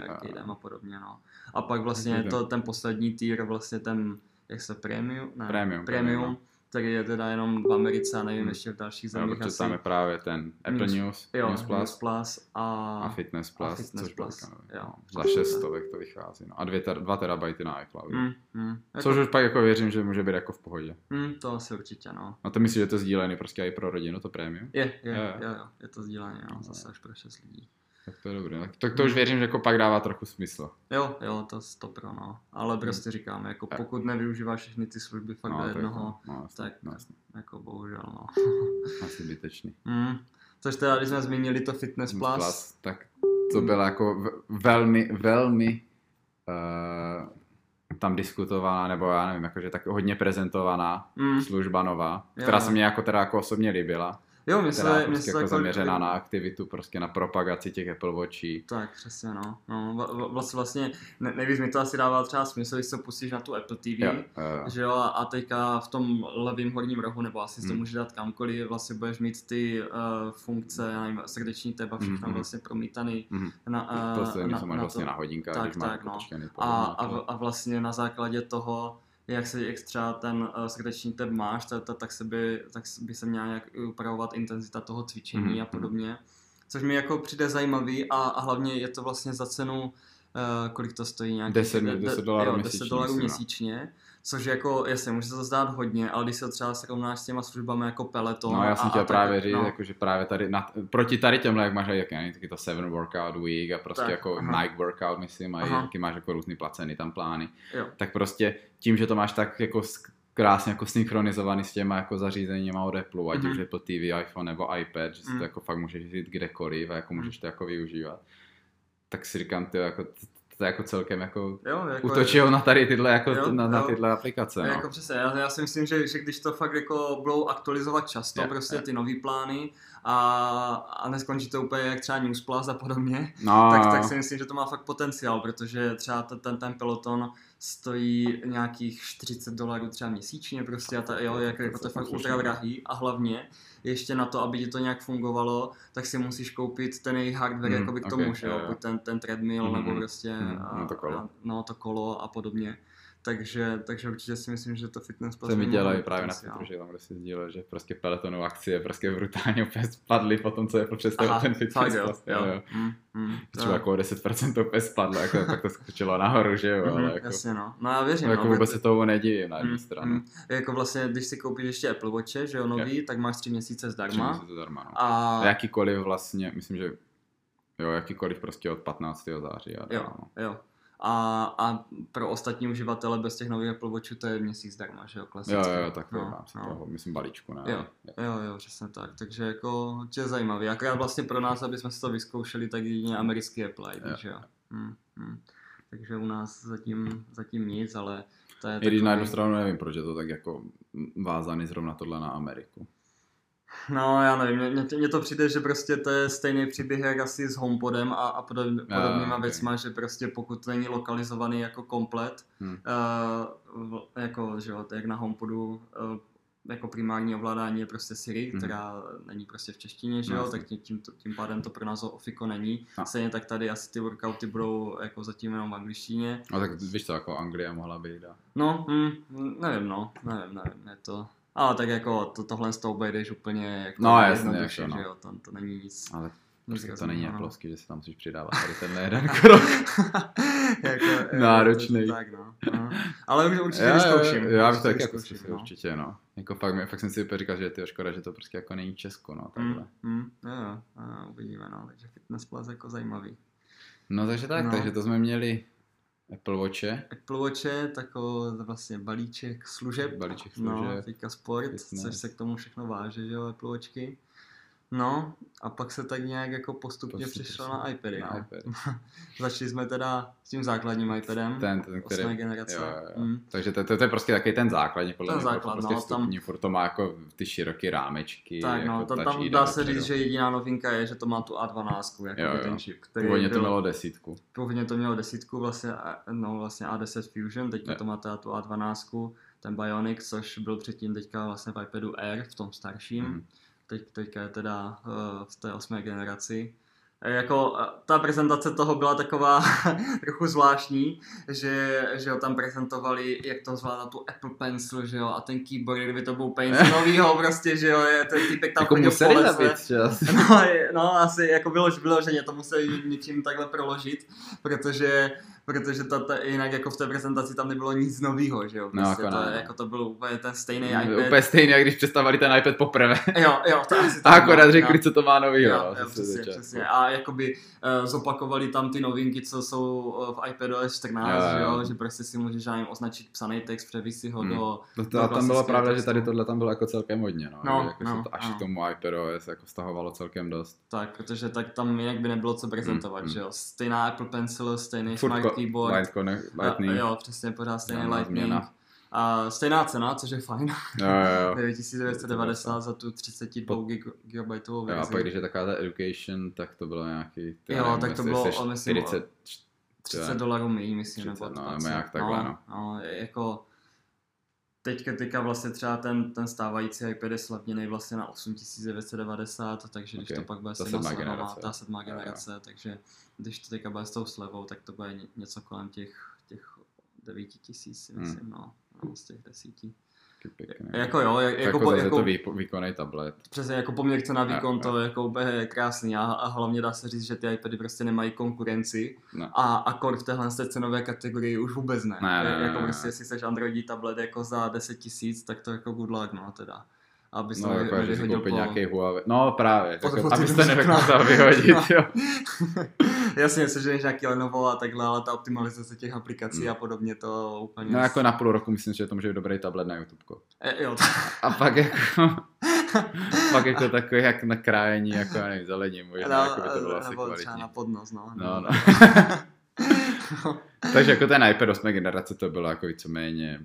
arcadem a podobně, no. A pak vlastně to, ten poslední tier, vlastně ten, jak se premium, ne, Premium, premium, premium, který je teda jenom v Americe a nevím, Hmm. ještě v dalších Jo, zemích protože asi. tam je právě ten Apple News- News, jo, News Plus News Plus a, a Fitness Plus, Fitness což Plus, Plus, jo. no, za 6 stovek to vychází, no. A 2 ter, dva terabajty na iCloud. Mm, mm, jako, Což už pak jako věřím, že může být jako v pohodě. mm, to asi určitě, no. No to myslím, že to je sdílený prostě i pro rodinu, to prémium. Je, je, Jo, jo, jo. jo, je to sdíleně, no, zase až pro 6 lidí. Tak to je dobré. Tak to, už věřím, že jako pak dává trochu smysl. Jo, jo, to stopro, no. Ale prostě říkám, jako pokud nevyužíváš všechny ty služby fakt do to je jednoho, to, no, jasně, tak no, jasně. jako bohužel, no. asi zbytečný. Mm. Což teda, když jsme zmínili to Fitness Plus, Plus, tak to byla jako velmi, velmi uh, tam diskutovaná, nebo já nevím, jakože tak hodně prezentovaná Mm. služba nová, Jo, která jo. se mě jako teda jako osobně líbila, jo, která se, je mně prostě se jako zaměřená na aktivitu, prostě na propagaci těch Apple Watchí. Tak, přesně, no. no vla- vla- vlastně, vlastně ne, nevíš, mi to asi dává třeba smysl, když se pustíš na tu Apple TV, Jo, jo. že jo, a- teďka v tom levém horním rohu, nebo asi si to Hmm. může dát kamkoliv, vlastně budeš mít ty uh, funkce, já nevím, srdeční tep a všechno Mhm. vlastně promítaný Mhm. na, uh, Poslední, co máš vlastně to. na hodinkách, Tak, když máš tak, jako no. A, a, na to. a vlastně na základě toho, jak se jak třeba ten uh, srdeční tep máš, tak, tak, tak, se by, tak by se měla nějak upravovat intenzita toho cvičení Mhm, a podobně. Což mi jako přijde zajímavý a, a hlavně je to vlastně za cenu, uh, kolik to stojí nějakých 10 de- de- 10 dolarů jo, měsíčně, 10 dolarů myslím, no. měsíčně. Což jako, jasně, může se to zdát hodně, ale když se to třeba srovnáš s těma službami jako Peloton No, já jsem chtěl právě říct, no, jako, že právě tady, na, proti tady těmhle, jak máš, jak nevím, taky to 7 workout week a prostě Tak, jako aha. Nike workout, myslím, a taky máš jako různý placeny tam plány, jo. tak prostě tím, že to máš tak jako krásně jako synchronizovaný s těma jako zařízeníma od Apple, ať Mhm. už Apple TV, iPhone nebo iPad, že si Mhm. to jako fakt můžeš jít kdekoliv a jako můžeš to jako využívat. Tak si říkám, ty jako, to, je jako celkem jako Jo, jako utočil na tady tyhle, jako, Jo, na, na jo. tyhle aplikace, no. Jako přesně, já, já si myslím, že, že když to fakt jako budou aktualizovat často, Jo, prostě jo. ty nový plány a, a neskončí to úplně jak třeba News Plus a podobně, no, tak, tak si myslím, že to má fakt potenciál, protože třeba ten, ten, ten peloton stojí nějakých 40 dolarů třeba měsíčně prostě a ta, jo, jako, jako to je fakt ultra drahý a hlavně ještě na to, aby ti to nějak fungovalo, tak si musíš koupit ten jejich hardware Mm, jakoby k ok, tomu, že jo, ten, ten treadmill Mhm, nebo prostě mhm, a, no to kolo. A, no to kolo a podobně. Takže, takže určitě si myslím, že to fitness To mi dělají právě na. Twitteru, že tam kde si sdílel, že prostě peletonovou akcie prostě brutálně úplně spadly po tom, co Apple představil ten fitness jo, plus. jo. Mm, mm, Třeba jako o 10% opět spadlo, jako pak to skočilo nahoru, že jo, Mhm, ale jako, Jasně no, no já věřím, jako no, vůbec se tomu nedivím na jednu Mm, stranu. mm. Jako vlastně, když si koupíš ještě Apple Watche, že jo, nový, tak máš tři měsíce zdarma. Tři měsíce zdarma, no. A jakýkoliv vlastně, myslím, že jo, jakýkoliv prostě od 15. září a jo, no. jo. A, a pro ostatní uživatele bez těch nových Apple Watchů to je měsíc zdarma, že jo, klasicky. Jo, jo, tak no, no, no. toho, myslím balíčku, ne? Jo. Jo, jo, přesně tak. Takže jako tě je zajímavý. Akorát vlastně pro nás, aby jsme si to vyzkoušeli, tak jedině americký Apple ID, Jo. že jo. Hmm, hmm. Takže u nás zatím, zatím nic, ale to je I když na jednu takový- stranu nevím, proč je to tak jako vázaný zrovna tohle na Ameriku. No, já nevím, mně- to přijde, že prostě to je stejný příběh jak asi s HomePodem a, a podob, podobnýma ok. věcma, že prostě pokud to není lokalizovaný jako komplet, Hm. uh, v, jako, že jo, to jak na HomePodu uh, jako primární ovládání je prostě Siri, Mhm. která není prostě v češtině, že No, jo, jasně. tak tím, tím, tím pádem to pro nás Ofiko není. No. Stejně tak tady asi ty workouty budou jako zatím jenom v angličtině. No tak víš to, jako Anglie mohla být, a... No, hm, nevím, no, nevím, nevím, je to... Ale tak jako to, tohle z toho obejdeš úplně jako No, jasně, jako no. že jo, to, to není nic. ale prostě to není no. Appleovský, že si tam musíš přidávat tady tenhle jeden krok. jako, jako, Náročnej. to- Tak, no. no. Ale už- určitě Já, vyzkouším. já bych to taky jako zkusil, určitě, no. Jako fakt, mi- fakt jsem si úplně říkal, že ty škoda, že to prostě jako není Česko, no, takhle. Mm, mm, jo, jo, jo, uvidíme, no, takže fitness plus jako zajímavý. No takže tak, No. takže to jsme měli Apple Watche, Apple Watche, tako vlastně balíček služeb, balíček no, služeb, teďka sport, fitness. což se k tomu všechno váže, že jo, Apple Watchky. No, a pak se tak nějak jako postupně Postupně přešlo se- na iPady, na no. iPad. Začali jsme teda s tím základním iPadem, Ten, ten, který... osmé generace. Jo, jo. Mm. Takže to, to, to, je prostě taky ten základní, podle Ten mě, základ, prostě no, tam- vstupní, furt to má jako ty široké rámečky, Tak jako no, tam, tam dá se říct, že jediná novinka je, že to má tu A12, jako Jo, jo. ten čip, který Původně to byl, mělo desítku. původně to mělo desítku, vlastně, no, vlastně A10 Fusion, Jo. to má teda tu A12, ten Bionic, což byl předtím teďka vlastně v iPadu Air, v tom starším. Mhm. Teď, teďka je teda uh, v té osmé generaci. E, Jako eh, ta prezentace toho byla taková trochu zvláštní, že, že ho tam prezentovali, jak to zvládá tu Apple Pencil, že jo, a ten keyboard, kdyby to byl Pencil novýho prostě, že jo, je ten typek tam Jako po museli lese. zabít. No, no, asi jako bylo, vyloženě to museli něčím takhle proložit, protože, protože ta, ta, jinak jako v té prezentaci tam nebylo nic nového, že jo, No, prostě jako to, ne, no. jako to byl úplně ten stejný iPad. Úplně stejně, jak když představili ten iPad poprvé. Jo, jo, to asi A tak, akorát no, řekli, no. co to má novýho. Jo, no, jo, přesně, přesně. A jakoby uh, zopakovali tam ty novinky, co jsou uh, v iPadOS 14, Jo, jo, že prostě si můžeš já nevím, označit psaný text, převíst si ho Hmm. do... To, do tam bylo pravda, že tady tohle tam bylo jako celkem hodně, no. No, že jako no, se to až ano. k tomu iPadOS jako stahovalo celkem dost. Tak, protože tak tam jinak by nebylo co prezentovat, Hmm, že jo. Stejná Apple Pencil, stejný Furt Keyboard. Light connect, A, lightning. jo, přesně, pořád stejný Žádná Lightning. změna. A stejná cena, což je fajn. Jo, jo, jo. 9990 za tu 32 gig- gigabajtovou Jo, a verzi. pak když je taková ta education, tak to bylo nějaký... Jo, nevím, tak to bylo, jsi myslím, 40, 30 dolarů méně, myslím, 30, nebo no, 20. nebo nějak takhle, no. no. je jako teďka, teďka vlastně třeba ten, ten stávající iPad je slavněný vlastně na 8990, takže když Ok, to pak bude ta sedma sedmá generace. ta sedmá Jo, jo. generace, takže když to teďka bude s tou slevou, tak to bude ně- něco kolem těch, těch 9000, si Hmm. myslím, no, no, z těch desíti. Pěkný. Jako jo, jak, jako, jako, po, jako, to vý, výkonný tablet. Přesně jako poměr cena Jo, výkon, jo. to je jako úplně krásný a, a hlavně dá se říct, že ty iPady prostě nemají konkurenci No. a akord v téhle cenové kategorii už vůbec ne. Ne, ne, ne, jako ne, prostě, jestli seš Androidí tablet jako za 10 tisíc, tak to jako good luck, no teda. Aby No, jako, že si koupit po... nějaký Huawei. No právě, po- jako, po abyste řekla. vyhodit, No. jo. Jasně, seženeš nějaký Lenovo a takhle, ale ta optimalizace těch aplikací Hmm. a podobně to úplně... No jako na půl roku myslím, že to může být dobrý tablet na YouTube. E, jo, A pak jako, pak jako takový jak na krájení, jako já nevím, zelení, možná, no, jako by to bylo asi nebo třeba kvalitní. na podnos, no. No, no. Takže jako ten iPad 8 generace to bylo jako víceméně,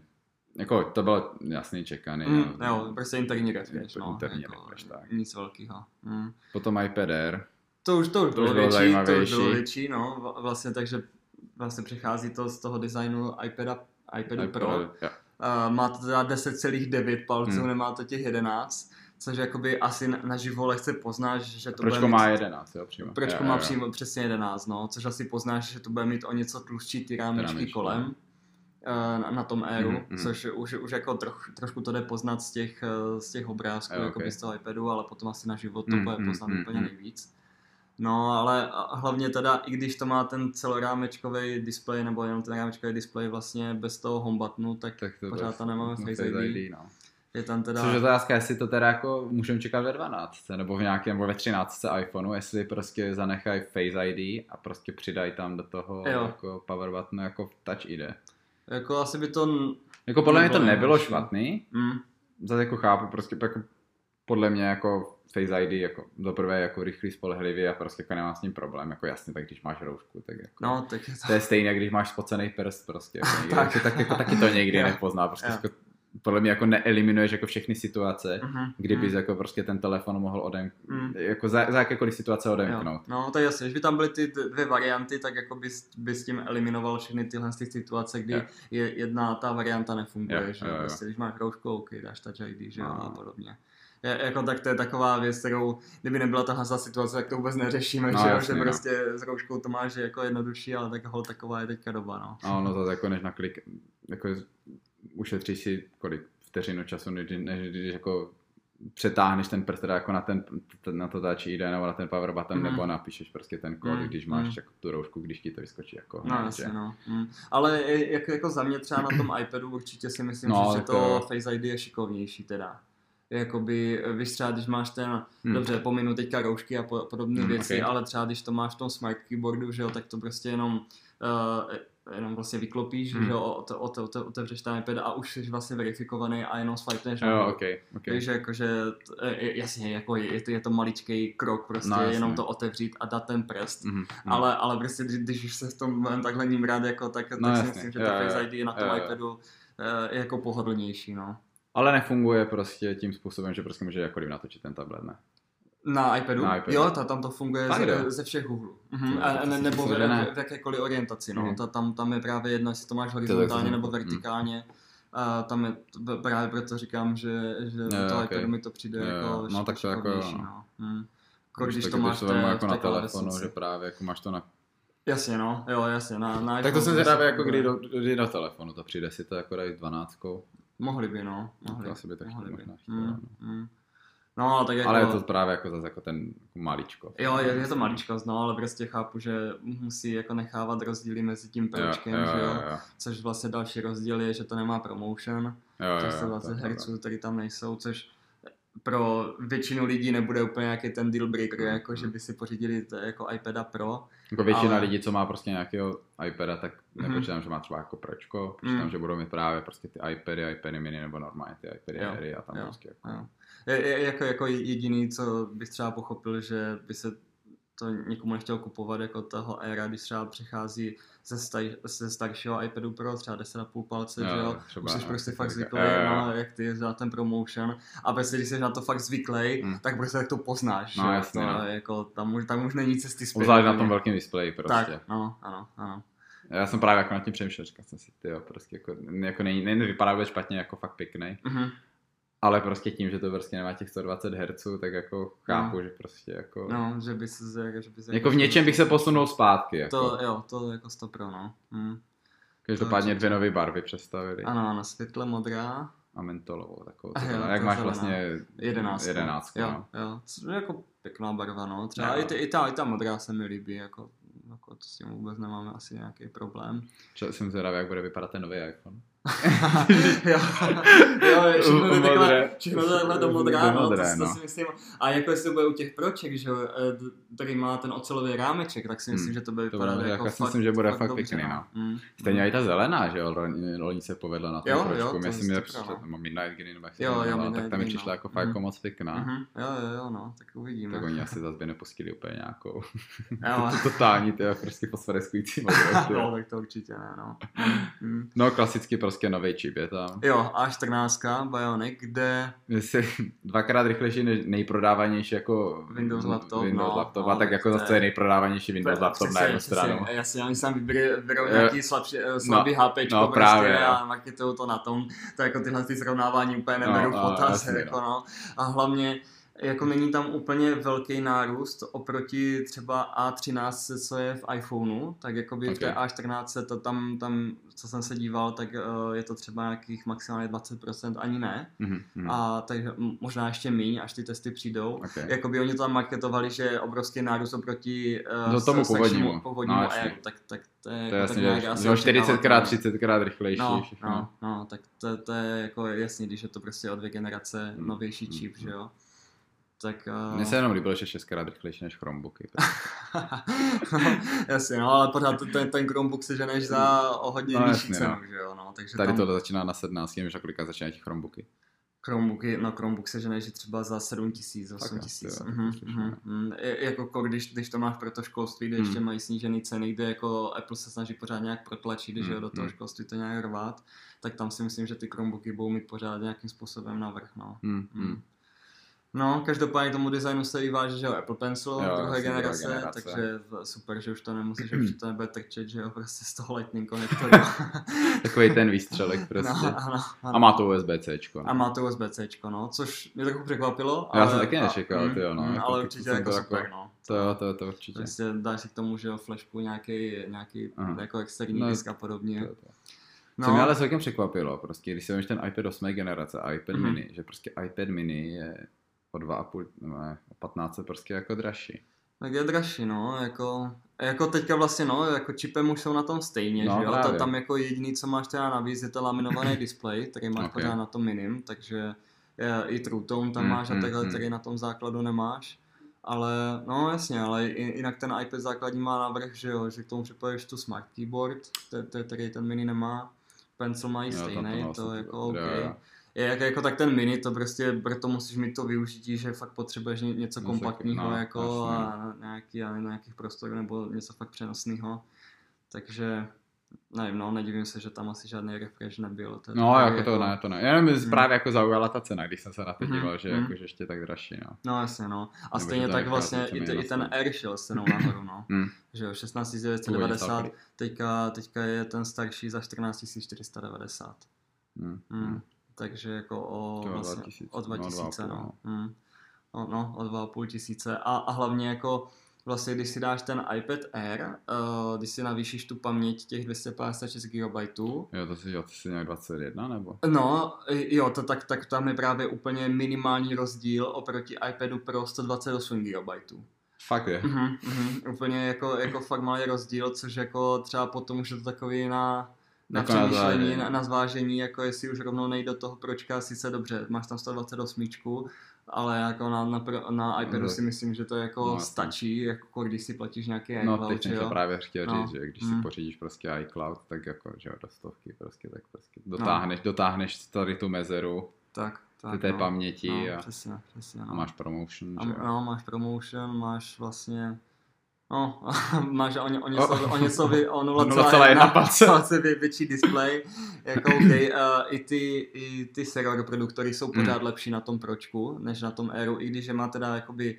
jako to bylo jasný čekaný. Mm, no. jo, prostě interní refresh, no. Interní jako, refresh, tak. Nic velkého. Mm. Potom iPad Air, To už, to už bylo, už bylo větší, to už bylo větší, no, vlastně, takže vlastně přechází to z toho designu iPada, iPadu iPad, Pro. jo. Uh, má to teda 10,9 palců, Hmm. nemá to těch 11, což jakoby asi na- naživo lehce poznáš, že to Pročko bude má mít, 11, jo, přímo. Pročko Jo, má jo. přímo přesně 11, no, což asi poznáš, že to bude mít o něco tlustší ty rámečky kolem eh, na, na tom Airu, Mhm, mhm. což už, už jako troch, trošku to jde poznat z těch, eh, z těch obrázků, Jo, jako ok. z toho iPadu, ale potom asi na život to Mhm, bude mhm, poznat mhm, úplně mhm. nejvíc. No, ale hlavně teda, i když to má ten celorámečkový displej, nebo jenom ten rámečkový displej vlastně bez toho home buttonu, tak, Tak to pořád tam nemáme no, Face ID. no. je tam teda... Což je otázka, jestli to teda jako můžeme čekat ve 12, nebo v nějakém, nebo ve 13 iPhoneu, jestli prostě zanechají Face ID a prostě přidají tam do toho Jo. jako power button jako Touch ID. Jako asi by to... Jako podle mě to Nebylo špatný, Mm, zase jako chápu, prostě jako podle mě jako Face ID jako za prvé jako rychlý, spolehlivý a prostě jako nemám s ním problém, jako jasně, tak když máš roušku, tak jako no, tak je to... to je stejné, jak když máš spocený prst prostě, jako někde, Tak. tak. jako taky to někdy Jo. nepozná, prostě Jo. jako, podle mě jako neeliminuješ jako všechny situace, Mhm, kdybys mm, jako prostě ten telefon mohl odem, mm. jako za, za jakékoliv situace Jo, odemknout. no to je jasně, když by tam byly ty dvě varianty, tak jako bys, bys tím eliminoval všechny tyhle ty situace, kdy Jo. je jedna ta varianta nefunguje, Jo, že jo, jo. prostě když máš roušku, OK, dáš touch ID, že jo, No. a podobně. Jako tak to je taková věc, kterou, kdyby nebyla tahle za situace, tak to vůbec neřešíme, No, že, jo, jasně, že no. prostě s rouškou to máš jako jednodušší, ale tak hol taková je teďka doba, no. A ono zase jako než na klik, jako ušetříš si kolik vteřinu času, než, než když jako přetáhneš ten prst teda jako na, ten, na to touch ID nebo na ten power button, Mhm. nebo napíšeš prostě ten kód, Mhm, když máš mhm. jako tu roušku, když ti to vyskočí jako No jasně, no. Mm. Ale i- jako, za mě třeba na tom iPadu určitě si myslím, No, že, že to to- Face ID je šikovnější teda. Jakoby, víš třeba, když máš ten, Hmm. dobře, pominu teďka roušky a po, podobné Hmm, věci, ok. ale třeba když to máš v tom smart keyboardu, že jo, tak to prostě jenom, uh, jenom vlastně vyklopíš, Hmm. že jo, ote, ote, ote, otevřeš ten iPad a už jsi vlastně verifikovaný a jenom swipeneš Jo, nahoru. ok, ok. Takže jakože, je- jasně, jako je, to, je to maličký krok, prostě No, jasně. jenom to otevřít a dát ten prst. Mhm. Ale, ale prostě, když, už se v tom takhle ním rád, jako, tak, No tak si myslím, že jo, jo, Face ID na tom jo, iPadu eh, je jako pohodlnější, no. Ale nefunguje prostě tím způsobem, že prostě může jakkoliv natočit ten tablet, ne? Na iPadu? Na iPadu. Jo, ta, tam to funguje Fakt ze, ze všech úhlů. Mhm. To- A, to ne, nebo v, ne. v, jakékoliv orientaci, no. Mhm. Ta, tam, tam je právě jedno, jestli to máš horizontálně nebo mhm. vertikálně. A tam je právě proto říkám, že, že Jo, u toho ok. iPadu mi to přijde Jo, jako No, tak to jako jo, no. no. Hm. Jako Když když to máš to té- v jako na telefonu, že právě jako máš to na... Jasně, no, jo, jasně. Na, na Tak to jsem zvědavý, jako kdy do, kdy do telefonu, to přijde si to jako dají s 12. Mohli by, no. Mohli, To asi by tak mohli by. možná chtělo, Mm, no. mm. No, ale tak jako... Ale je to právě jako zase jako ten jako maličko. Jo, je, je to maličkost, no, ale prostě chápu, že musí jako nechávat rozdíly mezi tím pročkem, jo, že jo, jo? jo, Což vlastně další rozdíl je, že to nemá promotion, jo, jo, těch jo, 120 to je pravda. Hz, který tam nejsou, což pro většinu lidí nebude úplně nějaký ten deal breaker, Mm, jako že mm. by si pořídili to jako iPada Pro. Jako většina Ale- lidí, co má prostě nějakého iPada, tak Mhm. nepočítám, že má třeba jako pročko, počítám, Mm. že budou mít právě prostě ty iPady, iPady mini nebo normálně ty iPady Jo, Airy a tam jo, prostě jako... Jo. Je, je, jako, jako jediný, co bych třeba pochopil, že by se to někomu nechtěl kupovat jako toho Aira, když třeba přichází ze, staj, ze staršího iPadu Pro, třeba 10,5 palce, Jo, že jo, třeba, už jsi no, prostě fakt zvyklý, jo, jo, jo. no, jak ty na ten promotion a prostě když jsi na to fakt zvyklý, Hmm. tak prostě tak to poznáš, No, že jo, jasně, to, no. jako, tam, už, tam už není cesty zpět. Obzvlášť na tom velkém displeji prostě. Tak, no, ano, ano. Já jsem právě jako nad tím přemýšlel, říkal jsem si, tyjo, prostě jako, jako není, není, vypadá vůbec špatně, jako fakt pěkný, Mhm. Ale prostě tím, že to prostě nemá těch 120 Hz, tak jako chápu, že prostě jako, No, že by se, že by se jako v něčem bych se posunul zpátky, jako. To, jo, to jako stopro, no. Hm. Každopádně dvě nové barvy představili Ano, ano, světle modrá, a mentolovou takovou, A jo, jak máš zelená. vlastně jedenáctka. jedenáctku, jo, no. jo, je jako pěkná barva, no. Třeba Jo. i, ty, i, ta, i ta modrá se mi líbí, jako, jako to s tím vůbec nemáme asi nějaký problém. Čo, jsem zvědavý, jak bude vypadat ten nový iPhone. Jo, jo, všechno to takhle, všechno to takhle do modrá, no, modré, to, to no. si myslím. A jako jestli to bude u těch proček, že jo, eh, který má ten ocelový rámeček, tak si myslím, Hmm. že to bude To vypadat bude- jako jako si fakt, myslím, že bude fakt dobře, pěkný, no. Mm. Stejně i ta zelená, že jo, loni, se povedla na tom Jo, jo, trošku. to mě super, přišla, no. nebo Midnight Green, nebo Jo, jo, jmenovala, tak Midnight ta mi přišla no. jako fakt jako Mhm. moc pěkná. Mhm, jo, jo, jo, no, tak uvidíme. Tak oni asi zase by nepustili úplně nějakou Jo. to, totální, ty prostě fosforeskující modrou. jo. no, tak to určitě ne, no. Mm. No klasicky prostě nový čip je tam. Jo, A14 Bionic, kde Jestli dvakrát rychlejší než nejprodávanější jako Windows laptop, Windows no, laptop no, a tak jako to zase je- nejprodávanější Windows laptop na jednu stranu. Jasně, oni sám vyberou, vyberou Jo. nějaký slabší, eh, slabý No, HPčko no, prostě právě, a marketují to na tom. To jako tyhle ty srovnávání úplně No, neberu no, v potaz. jako no. A hlavně jako není tam úplně velký nárůst oproti třeba A13, co je v iPhoneu, tak jako by v té Ok. A14 to tam, tam, co jsem se díval, tak eh, je to třeba nějakých maximálně 20%, ani ne. Mhm, mhm. A takže m- možná ještě míň, až ty testy přijdou. Okay. Jakoby oni to tam marketovali, že je obrovský nárůst oproti uh, No, tomu původnímu. původnímu No, Airu, jasně. tak, tak to je, To je jako tak nějak jo, 40 krát, očekávatelné. 30 krát rychlejší No, všechno. no, no, tak to, to je jako jasný, když je to prostě o dvě generace Mm, novější mm, čip, mm. že jo. Tak... Mně Uh... se jenom líbilo, že 6 krát rychlejší než Chromebooky. no, jasně, no, ale pořád ten, ten Chromebook si ženeš za o hodně No, nižší jasně, cenu, no. že jo, no, takže Tady tam to začíná na 17, nevím, že kolika začínají Chromebooky. Chromebooky, no Chromebook se ženeš třeba za 7 tisíc, Fakt 8 jo, tisíc. Mhm, mhm, mhm. Je- Jako ko- když, když to máš pro to školství, kde Hmm. ještě mají snížené ceny, kde jako Apple se snaží pořád nějak protlačit, že jo, Hmm, do toho hmm. školství to nějak rvát, tak tam si myslím, že ty Chromebooky budou mít pořád nějakým způsobem navrh, no. Hmm, Hmm. Hmm. No, každopádně tomu designu se i váží, že jo, Apple Pencil, Jo, druhé druhá generace, generace. takže super, že už to nemusíš, už to nebude trčet, že jo, prostě z toho lightning konektoru. Takový ten výstřelek prostě. no, ano, ano. A má to USB-C. A má to USB-C, no, což mě trochu překvapilo. Já ale, jsem taky nečekal, mm, tyjo, no, mm, jako ale určitě jako super, jako- no. To jo, to, to určitě. Prostě dáš si k tomu, že jo, flashku nějaký, nějaký Aha. jako externí No, disk a podobně. To, to. Co mě ale celkem překvapilo, prostě, když jsem ten iPad 8. generace a iPad Mhm. mini, že prostě iPad mini je o 2,5, ne, o 15 prostě jako dražší. Tak je dražší, no, jako, jako teďka vlastně, no, jako čipem už jsou na tom stejně, No, že jo, právě. tam jako jediný, co máš teda navíc, je ten laminovaný display, který máš Ok. pořád na tom minim, takže je, i True Tone tam Mm, máš a mm, takhle, mm. který na tom základu nemáš. Ale, no jasně, ale jinak ten iPad základní má návrh, že jo, že k tomu připojíš tu Smart Keyboard, te- te- který ten mini nemá, Pencil mají to stejný, to jako to- OK. Je jako, jako tak ten mini, to prostě, proto musíš mít to využití, že fakt potřebuješ ně- něco Něco kompaktního no, jako a nějaký, a nějakých prostorů nebo něco fakt přenosného. Takže nevím, no, nedivím se, že tam asi žádný refresh nebyl. To No, takový jako to ne, to ne. Jenom mi Mm. právě jako zaujala ta cena, když jsem se na to Mhm, díval, že mhm. jako, že ještě tak dražší, no. No jasně, no. A Nebo stejně to tak vlastně i, te, i ten. Air šel s cenou nahoru, no. Hmm. Že jo, 16 Původně 990, stál teďka, teďka je ten starší za 14 490. Hmm. Hmm. Takže jako o, vlastně, 2000, o no, 2000, 2,5, no. no. Hmm. No, no, o 2,5 tisíce. A, a hlavně jako vlastně, když si dáš ten iPad Air, uh, když si navýšíš tu paměť těch 256 GB, Jo, to si, jo, to si nějak 21, nebo? No, jo, to tak, tak tam je právě úplně minimální rozdíl oproti iPadu Pro 128 GB. Fakt je. Mhm, mhm, úplně jako, jako fakt malý rozdíl, což jako třeba potom už je to takový na, na přemýšlení, na, na zvážení, jako jestli už rovnou nejde do toho pročka, sice dobře, máš tam 128, ale jako na, na, na iPadu No, si myslím, že to jako no, no, stačí, jako když si platíš nějaký No, iCloud, teď že jsem to právě chtěl No. říct, že když si Mm. pořídíš prostě iCloud, tak jako, že jo, do stovky prostě, tak prostě dotáhneš, dotáhneš tady tu mezeru Tak, ty tak, té no. paměti no, a, přesně, přesně, a no. máš promotion, A, že jo. no, máš promotion, máš vlastně, no, máš o, ně, o něco, O- něco, vy, o 0,1 0,1 palce. palce vě, větší display, jako OK, uh, i ty, i ty serial reproduktory jsou pořád Mm. lepší na tom Pročku, než na tom Airu, i když je má teda jakoby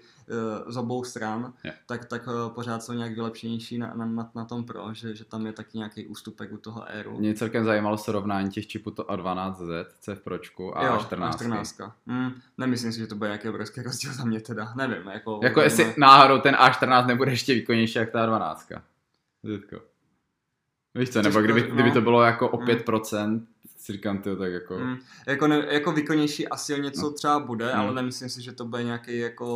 uh, z obou stran, Je. tak, tak uh, pořád jsou nějak vylepšenější na, na, na, na tom Pro, že, že tam je taky nějaký ústupek u toho Airu. Mě celkem zajímalo srovnání těch čipů to A12Z, C v pročku a jo, A14. A14. Mm, nemyslím si, že to bude nějaký obrovský rozdíl za mě teda, nevím. Jako, Jako jestli náhodou ten A14 nebude ještě výkonnější jak ta A12. Zetko. Víš co, nebo Těžko, kdyby, no. kdyby to bylo jako o Mm. 5%, si říkám, tyjo, tak jako... Mm, jako, ne, jako výkonnější asi o něco No. třeba bude, Mm. ale nemyslím si, že to bude nějaký jako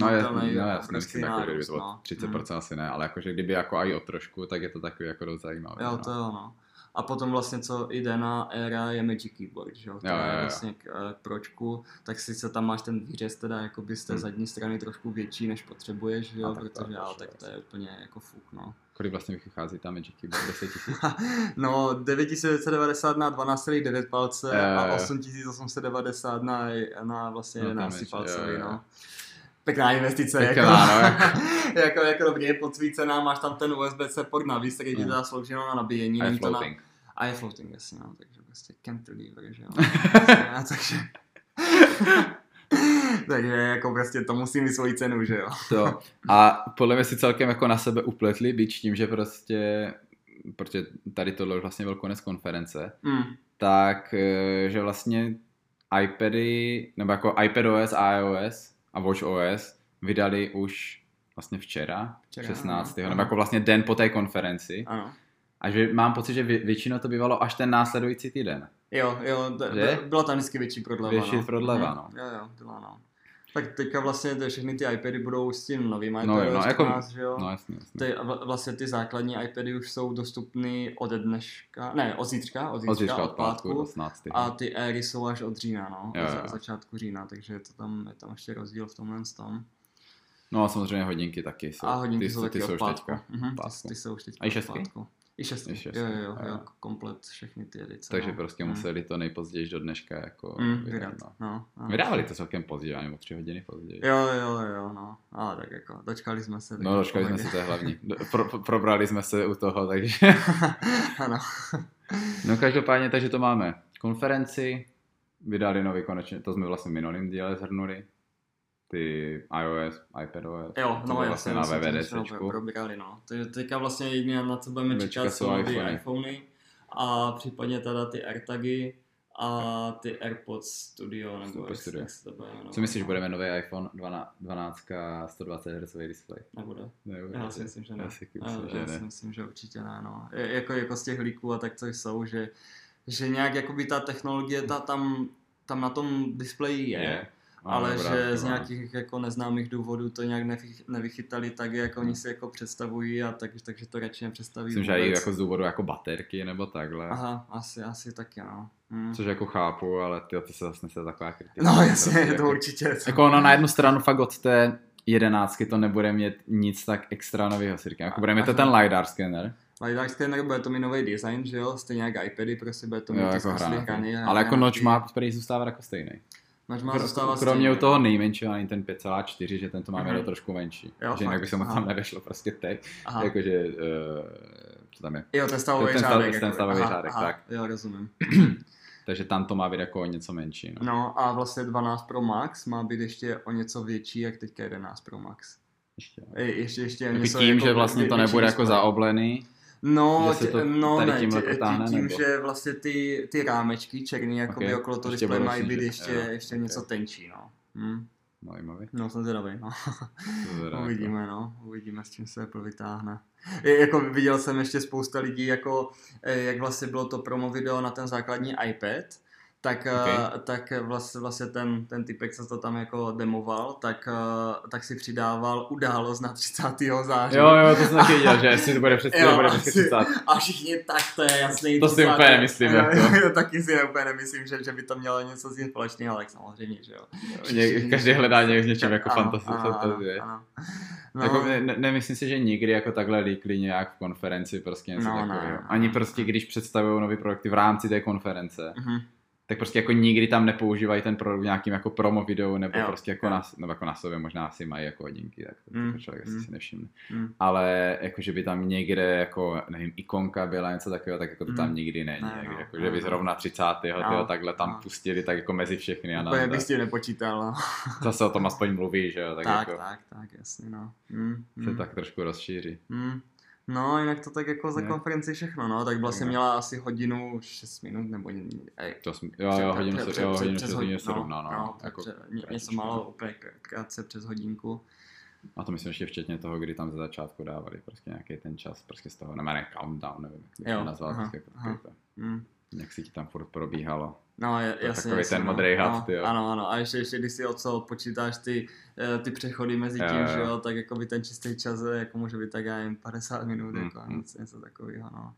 No, je, znatelný no no, jasně, myslím, jako, kdyby to bylo no. 30% asi ne, ale jakože kdyby jako i o trošku, tak je to takový jako dost zajímavé. Jo, no. to jo, no. A potom vlastně, co jde na éra, je Magic Keyboard, že jo? To Jo, je vlastně k, eh, k pročku, tak sice tam máš ten výřez teda jakoby z té Hmm. zadní strany trošku větší, než potřebuješ, že jo? A tak to Protože, je ale to tak to je úplně jako fuk, no. Kolik vlastně vychází tam Magic Keyboard? 10 tisíc? No, 9990 na 12,9 palce Jo, jo, a jo. 8890 na, na vlastně No, tam 11 je, palcový, jo, jo. Pěkná investice, Pěkná, no, jako, jako, jako dobrý, podsvícená, máš tam ten USB-C port navíc, který ti Hmm. dá slouží jenom na nabíjení, A je to na, floating. a je floating, jasně, no, takže prostě cantilever, že jo. A takže, takže jako prostě to musí mít svoji cenu, že jo. To. A podle mě si celkem jako na sebe upletli, byť tím, že prostě, protože tady tohle už vlastně byl konec konference, Mm. tak eh, že vlastně iPady, nebo jako iPadOS, iOS a WatchOS vydali už vlastně včera, Včera, 16. ano. nebo jako vlastně den po té konferenci. Ano. A že mám pocit, že vě- většinou to bývalo až ten následující týden. Jo, jo, d- byla tam vždycky větší prodleva. Větší no. prodleva, Mhm. no. Jo, jo, byla, no. Tak teďka vlastně ty, všechny ty iPady budou s tím novým No, iPadem jo, no, jako- 14, že jo? No jasně, jasně. Ty, vl- vlastně ty základní iPady už jsou dostupný od dneška, ne, od zítřka, od zítřka, Od zítřka od pátku do 18. A ty éry jsou až od října, no, Jo, od jo. za, začátku října, takže je to tam, je tam ještě rozdíl v tomhle tom. No a samozřejmě hodinky taky jsou. A hodinky ty, jsou taky ty od jsou už pátku. teďka. Mhm, ty, pátku. ty jsou už teďka A i od šestky? pátku. I šestky, I šestky, jo, jo, jo, jo. komplet všechny ty edice. Takže no. prostě Mm. museli to nejpozději do dneška jako Mm, vydat, vydat, no. no. no. Vydávali to celkem později, ani o tři hodiny později. Jo, jo, jo, no. Ale tak jako, dočkali jsme se. No, dočkali jsme pohodě. se, to je hlavní. Pro, pro- probrali jsme se u toho, takže... ano. No každopádně, takže to máme. Konferenci, vydali nový konečně, to jsme vlastně v minulým díle zhrnuli. Ty iOS, iPadOS. Jo, to no jasně, vlastně na my jsme to VVDCčku. probrali, no. Takže teďka vlastně jediné, na co budeme Teďka čekat, jsou ty iPhony. iPhony a případně teda ty AirTagy a ty AirPods Studio, nebo Super jak, Studio. jak se to bude jmenovat. Co myslíš, no. budeme nový iPhone 12, 12 120 Hz display? Nebude. Nebude. Já si myslím, že ne. Já si Já, myslím, že já si myslím, že určitě ne, no. Jako, jako z těch líků a tak, co jsou, že, že nějak jakoby ta technologie ta tam, tam na tom displeji je, Je. ale Ano, že dobrá, z má. nějakých jako neznámých důvodů to nějak nevy, nevychytali tak, jak oni si jako představují a tak, takže to radši nepředstaví Myslím, že i jako z důvodu jako baterky nebo takhle. Aha, asi, asi taky, no. Hmm. Což jako chápu, ale ty, ty se zase nese taková kritika. No jasně, Prostě to jako, určitě. jako ono na jednu stranu fakt od té jedenáctky to nebude mít nic tak extra nového, si říkám. Jako bude mít to ten LiDAR scanner, LiDAR scanner bude to mít nový design, že jo, stejně jak iPady, prostě bude to mít jo, jako hranatý. hrany. Ale jako noč má prý zůstávat jako stejný. Noč má Kro- zůstávat Kromě u toho nejmenšího, ani ten 5,4, že ten to máme Mhm. mm trošku menší. Jo, že jinak by se mu tam nevešlo prostě teď. Aha. Jakože, uh, co tam je. Jo, ten stavový ten řádek. ten jakoby. stavový Aha, řádek, aha, tak. Jo, rozumím. Takže tam to má být jako o něco menší. No. No a vlastně 12 Pro Max má být ještě o něco větší, jak teďka 11 Pro Max. Ještě. Je, ještě, ještě Jako něco tím, jako že vlastně to nebude jako zaoblený, No, že to no tady ne, tímhle tě- protáhne, tím, nebo? že vlastně ty, ty rámečky černý jako Ok, by okolo toho displeje mají být ještě, jo, ještě ok. něco tenčí, no. Hm. zajímavý. No, jsem zvědavý, no. Jako- Uvidíme, no. Uvidíme, s čím se Apple vytáhne. Je, jako viděl jsem ještě spousta lidí, jako, eh, jak vlastně bylo to promo video na ten základní iPad, tak, Ok. okay. tak vlastně, vlastně ten, ten typek, co to tam jako demoval, tak, eh, tak si přidával událost na 30. září. Jo, jo, to jsem taky viděl, že jestli to bude přes Jo, to bude přes 30. A všichni, tak to je jasný. To si 30. úplně nemyslím, Jo, jako. taky si úplně nemyslím, že, že by to mělo něco s tím společného, ale samozřejmě, že jo. Ně, každý hledá něk, v něčem jako Ano, fantastické. ano, ano, fantazie. ano. No. Jako, ne, ne- nemyslím si, že nikdy jako takhle líkli nějak v konferenci prostě něco No, no, takového. ne, Ani ne. prostě, když představují nový produkty v rámci té konference, Mhm. Tak prostě jako nikdy tam nepoužívají ten produkt v nějakým jako promo videu, nebo Jo, prostě jako jo. na, nebo jako na sobě možná asi mají jako hodinky, tak to, Mm, člověk asi mm. si nevšimne. Mm. Ale jako, že by tam někde jako, nevím, ikonka byla něco takového, tak jako to tam Mm. nikdy není. Ne, jako, no, jako, ne, že by no. zrovna 30. No, tyjo, takhle tam no. pustili tak jako mezi všechny a Úplně bych s tím nepočítal, no. zase o tom aspoň mluví, že jo, tak, Tak, jako tak, tak, jasně, no. Mm, se mm, tak trošku rozšíří. mm. No, jinak to tak jako za Ne. konferenci všechno, no, tak vlastně Ne. měla asi hodinu 6 minut, nebo ej, To jsme, jo, jo, hodinu se, jo, hodinu se, hodinu se no, rovná, no, no, jako, něco málo, no. úplně krátce přes hodinku. A to myslím ještě včetně toho, kdy tam ze začátku dávali prostě nějaký ten čas, prostě z toho, nebo ne, countdown, nevím, jak bych to nazval, aha, prostě jako aha. Mm. Jak si ti tam furt probíhalo. No, je jasně, takový jasně, ten no. modrý had, no, tyjo. Ano, ano, a ještě, ještě když si od co odpočítáš ty, eh, ty přechody mezi Jo, tím, jo. že jo, tak jako by ten čistý čas jako může být tak já jim 50 minut, Mm, jako mm. něco, něco takového, no.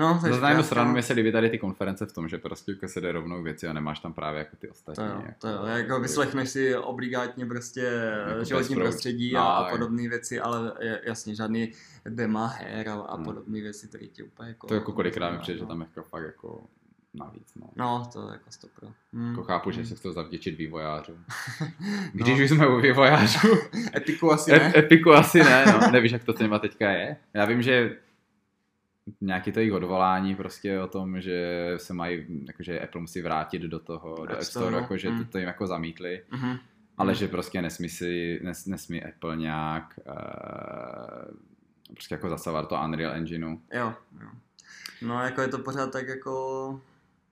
No, takže Za na jednu stranu mi se líbí tady ty konference v tom, že prostě jako se jde rovnou k věci a nemáš tam právě jako ty To ostatní. jo, jako, to jo, jako vyslechneš si obligátně prostě Jako životní bezproud. prostředí No, a, a podobné věci, ale je- jasně žádný dema her a, a Hmm. podobné věci, které ti úplně jako... To jako kolikrát mi přijde, že no. tam jako fakt jako navíc, no. No, to je jako stopro. Hmm. Jako chápu, že hmm. se chtěl zavděčit vývojářům. No. Když už jsme u vývojářů, Epiku asi ne? e- Epiku asi ne, no. Nevíš, jak to nima teďka je? Já vím, že nějaký to jejich odvolání prostě o tom, že se mají, jakože Apple musí vrátit do toho, do App Store, no. jakože Mm. to, to jim jako zamítli, Mhm. ale Mm. že prostě nesmí si, nes, nesmí Apple nějak uh, prostě jako zasahovat do toho Unreal Engineu. Jo, jo. No, jako je to pořád tak jako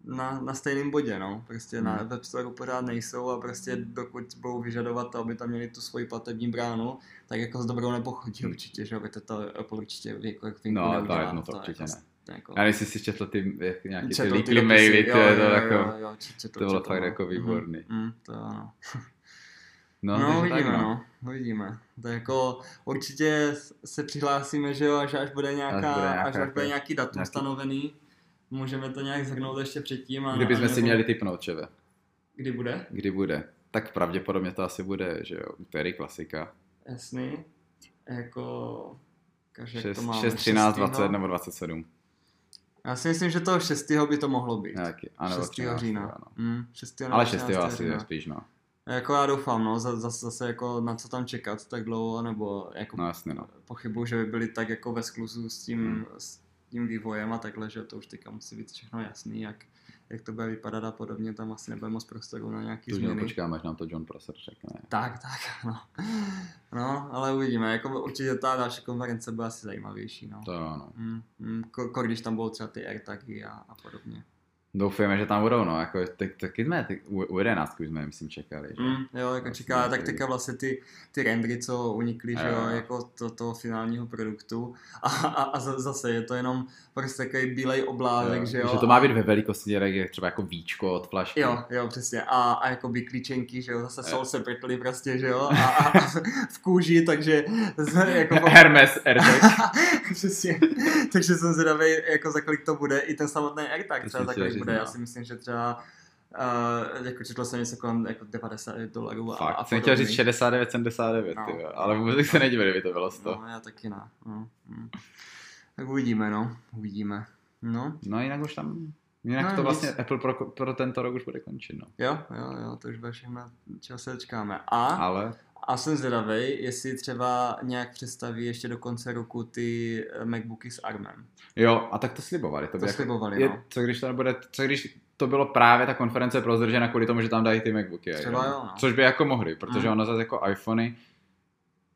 na, na stejném bodě, no. Prostě na Hmm. web store pořád nejsou a prostě dokud budou vyžadovat to, aby tam měli tu svoji platební bránu, tak jako s dobrou nepochodí určitě, že aby to, to Apple určitě jako jak vinku No, to neudělá. jedno, to určitě jako, ne. to Jako, Já nejsi si četl ty jak, nějaký ty četl leaky dopisy, maily, ty, jo, to jo, jako, jo, jo, četl, to bylo četl, fakt no. jako výborný. Mm, mm, to ano. no, No, no takže tak, uvidíme, no. uvidíme. Tak jako určitě se přihlásíme, že jo, až, až bude nějaká, Až bude nějaká až, až bude jako- nějaký datum nějaký- stanovený. Můžeme to nějak zhrnout ještě předtím. A, Kdybychom a si měli typnout, čeve, Kdy bude? kdy bude, tak pravděpodobně to asi bude, že jo, úterý klasika. Jasný. Jako... Každý, 6, to máme, 6, 13, 6. 20 nebo 27. Já si myslím, že toho 6. by to mohlo být. Nějaký, ano, 6. 13, října. ano. Mm, 6. nebo Ale 6. 13. asi je spíš, no. Jako já doufám, no, za- zase, zase jako na co tam čekat tak dlouho, nebo jako No jasně, no. pochybuju, že by byli tak jako ve skluzu s tím, Hmm. s tím vývojem a takhle, že to už teďka musí být všechno jasný, jak, jak to bude vypadat a podobně, tam asi nebude moc prostoru na nějaký Tu změny. počkáme, až nám to John Prosser řekne. Tak, tak, no. No, ale uvidíme, jako určitě ta další konference bude asi zajímavější, no. To jo, no. Mm, mm, ko, ko, když tam budou třeba ty AirTagy a, a podobně. Doufujeme, že tam budou, no, jako, tak, taky jsme, tak, u, u 11 už jsme, myslím, čekali, že? Mm, jo, jako Vlastně čeká, tak teďka vlastně ty, ty rendery, co unikly, že Jo, jo, jo. jako to, toho finálního produktu. A, a, a za- zase je to jenom prostě takový bílej oblázek, že jo. Že to má být ve velikosti, jak je třeba jako víčko od flašky. Jo, jo, přesně. A, a jako klíčenky, že jo, zase Jo. jsou separately prostě, že jo, a, a, a v kůži, takže jako Hermes AirTag. Přesně. Takže jsem zvědavý, jako za kolik to bude. I ten samotný AirTag třeba za kolik bude. no. Já si myslím, že třeba uh, jako četl jsem něco kolem jako 90 dolarů a, a Fakt, jsem chtěl říct podobný. 69, 79, No. ty, jo, ale vůbec se nedivil, kdyby to bylo 100. No, já taky ne. No, hm. Tak uvidíme, no. Uvidíme. No, No jinak už tam, jinak No, to vlastně nic. Apple pro, pro tento rok už bude končit, no. jo, jo, jo, to už bude všechno, čeho se dočkáme. A, Ale a jsem zvědavý, jestli třeba nějak představí ještě do konce roku ty eh, MacBooky s ARMem. jo, a tak to slibovali. To, To by jako, slibovali, je, no. co když to nebude, co když to bylo právě ta konference prozdržena kvůli tomu, že tam dají ty MacBooky. Třeba jo. no. Což by jako mohli, protože Mm. ono zase jako iPhony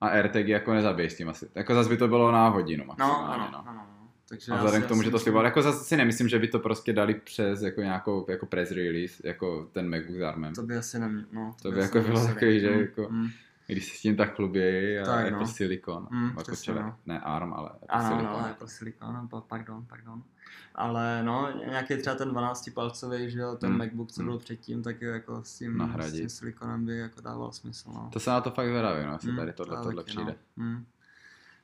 a AirTagy jako nezabije s tím asi. Jako zase by to bylo na hodinu No, maximálně, ano, no. ano. Takže A vzhledem k tomu, že to slibovali, jako zase si nemyslím, že by to prostě dali přes jako nějakou jako press release, jako ten MacBook s ARMem. To by asi neměl, no. To by asi jako bylo takový, že Mm, jako- mm. Když se s tím tak chlubějí a Tak, jako no. silikon. Mm, jako přesně, no. Ne ARM, ale jako Ano, silikon. no, jako silikon, pa- pardon, pardon. Ale no, nějaký třeba ten 12-palcový, že jo, ten Mm, MacBook, co mm. byl předtím, tak jako s tím, Nahradit. s tím silikonem by jako dával smysl, no. To se na to fakt zvědavý, no, jestli Mm, tady tohle, to tohle taky, přijde. No. Mm.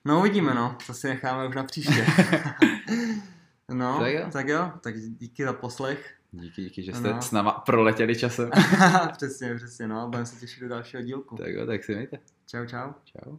no uvidíme, no, to si necháme už na příště. no, Tak jo. tak jo, tak díky za poslech. Díky, díky, že jste No. s náma proletěli časem. přesně, přesně, no, budeme se těšit do dalšího dílku. tak jo, tak si mějte. Čau, čau. Čau.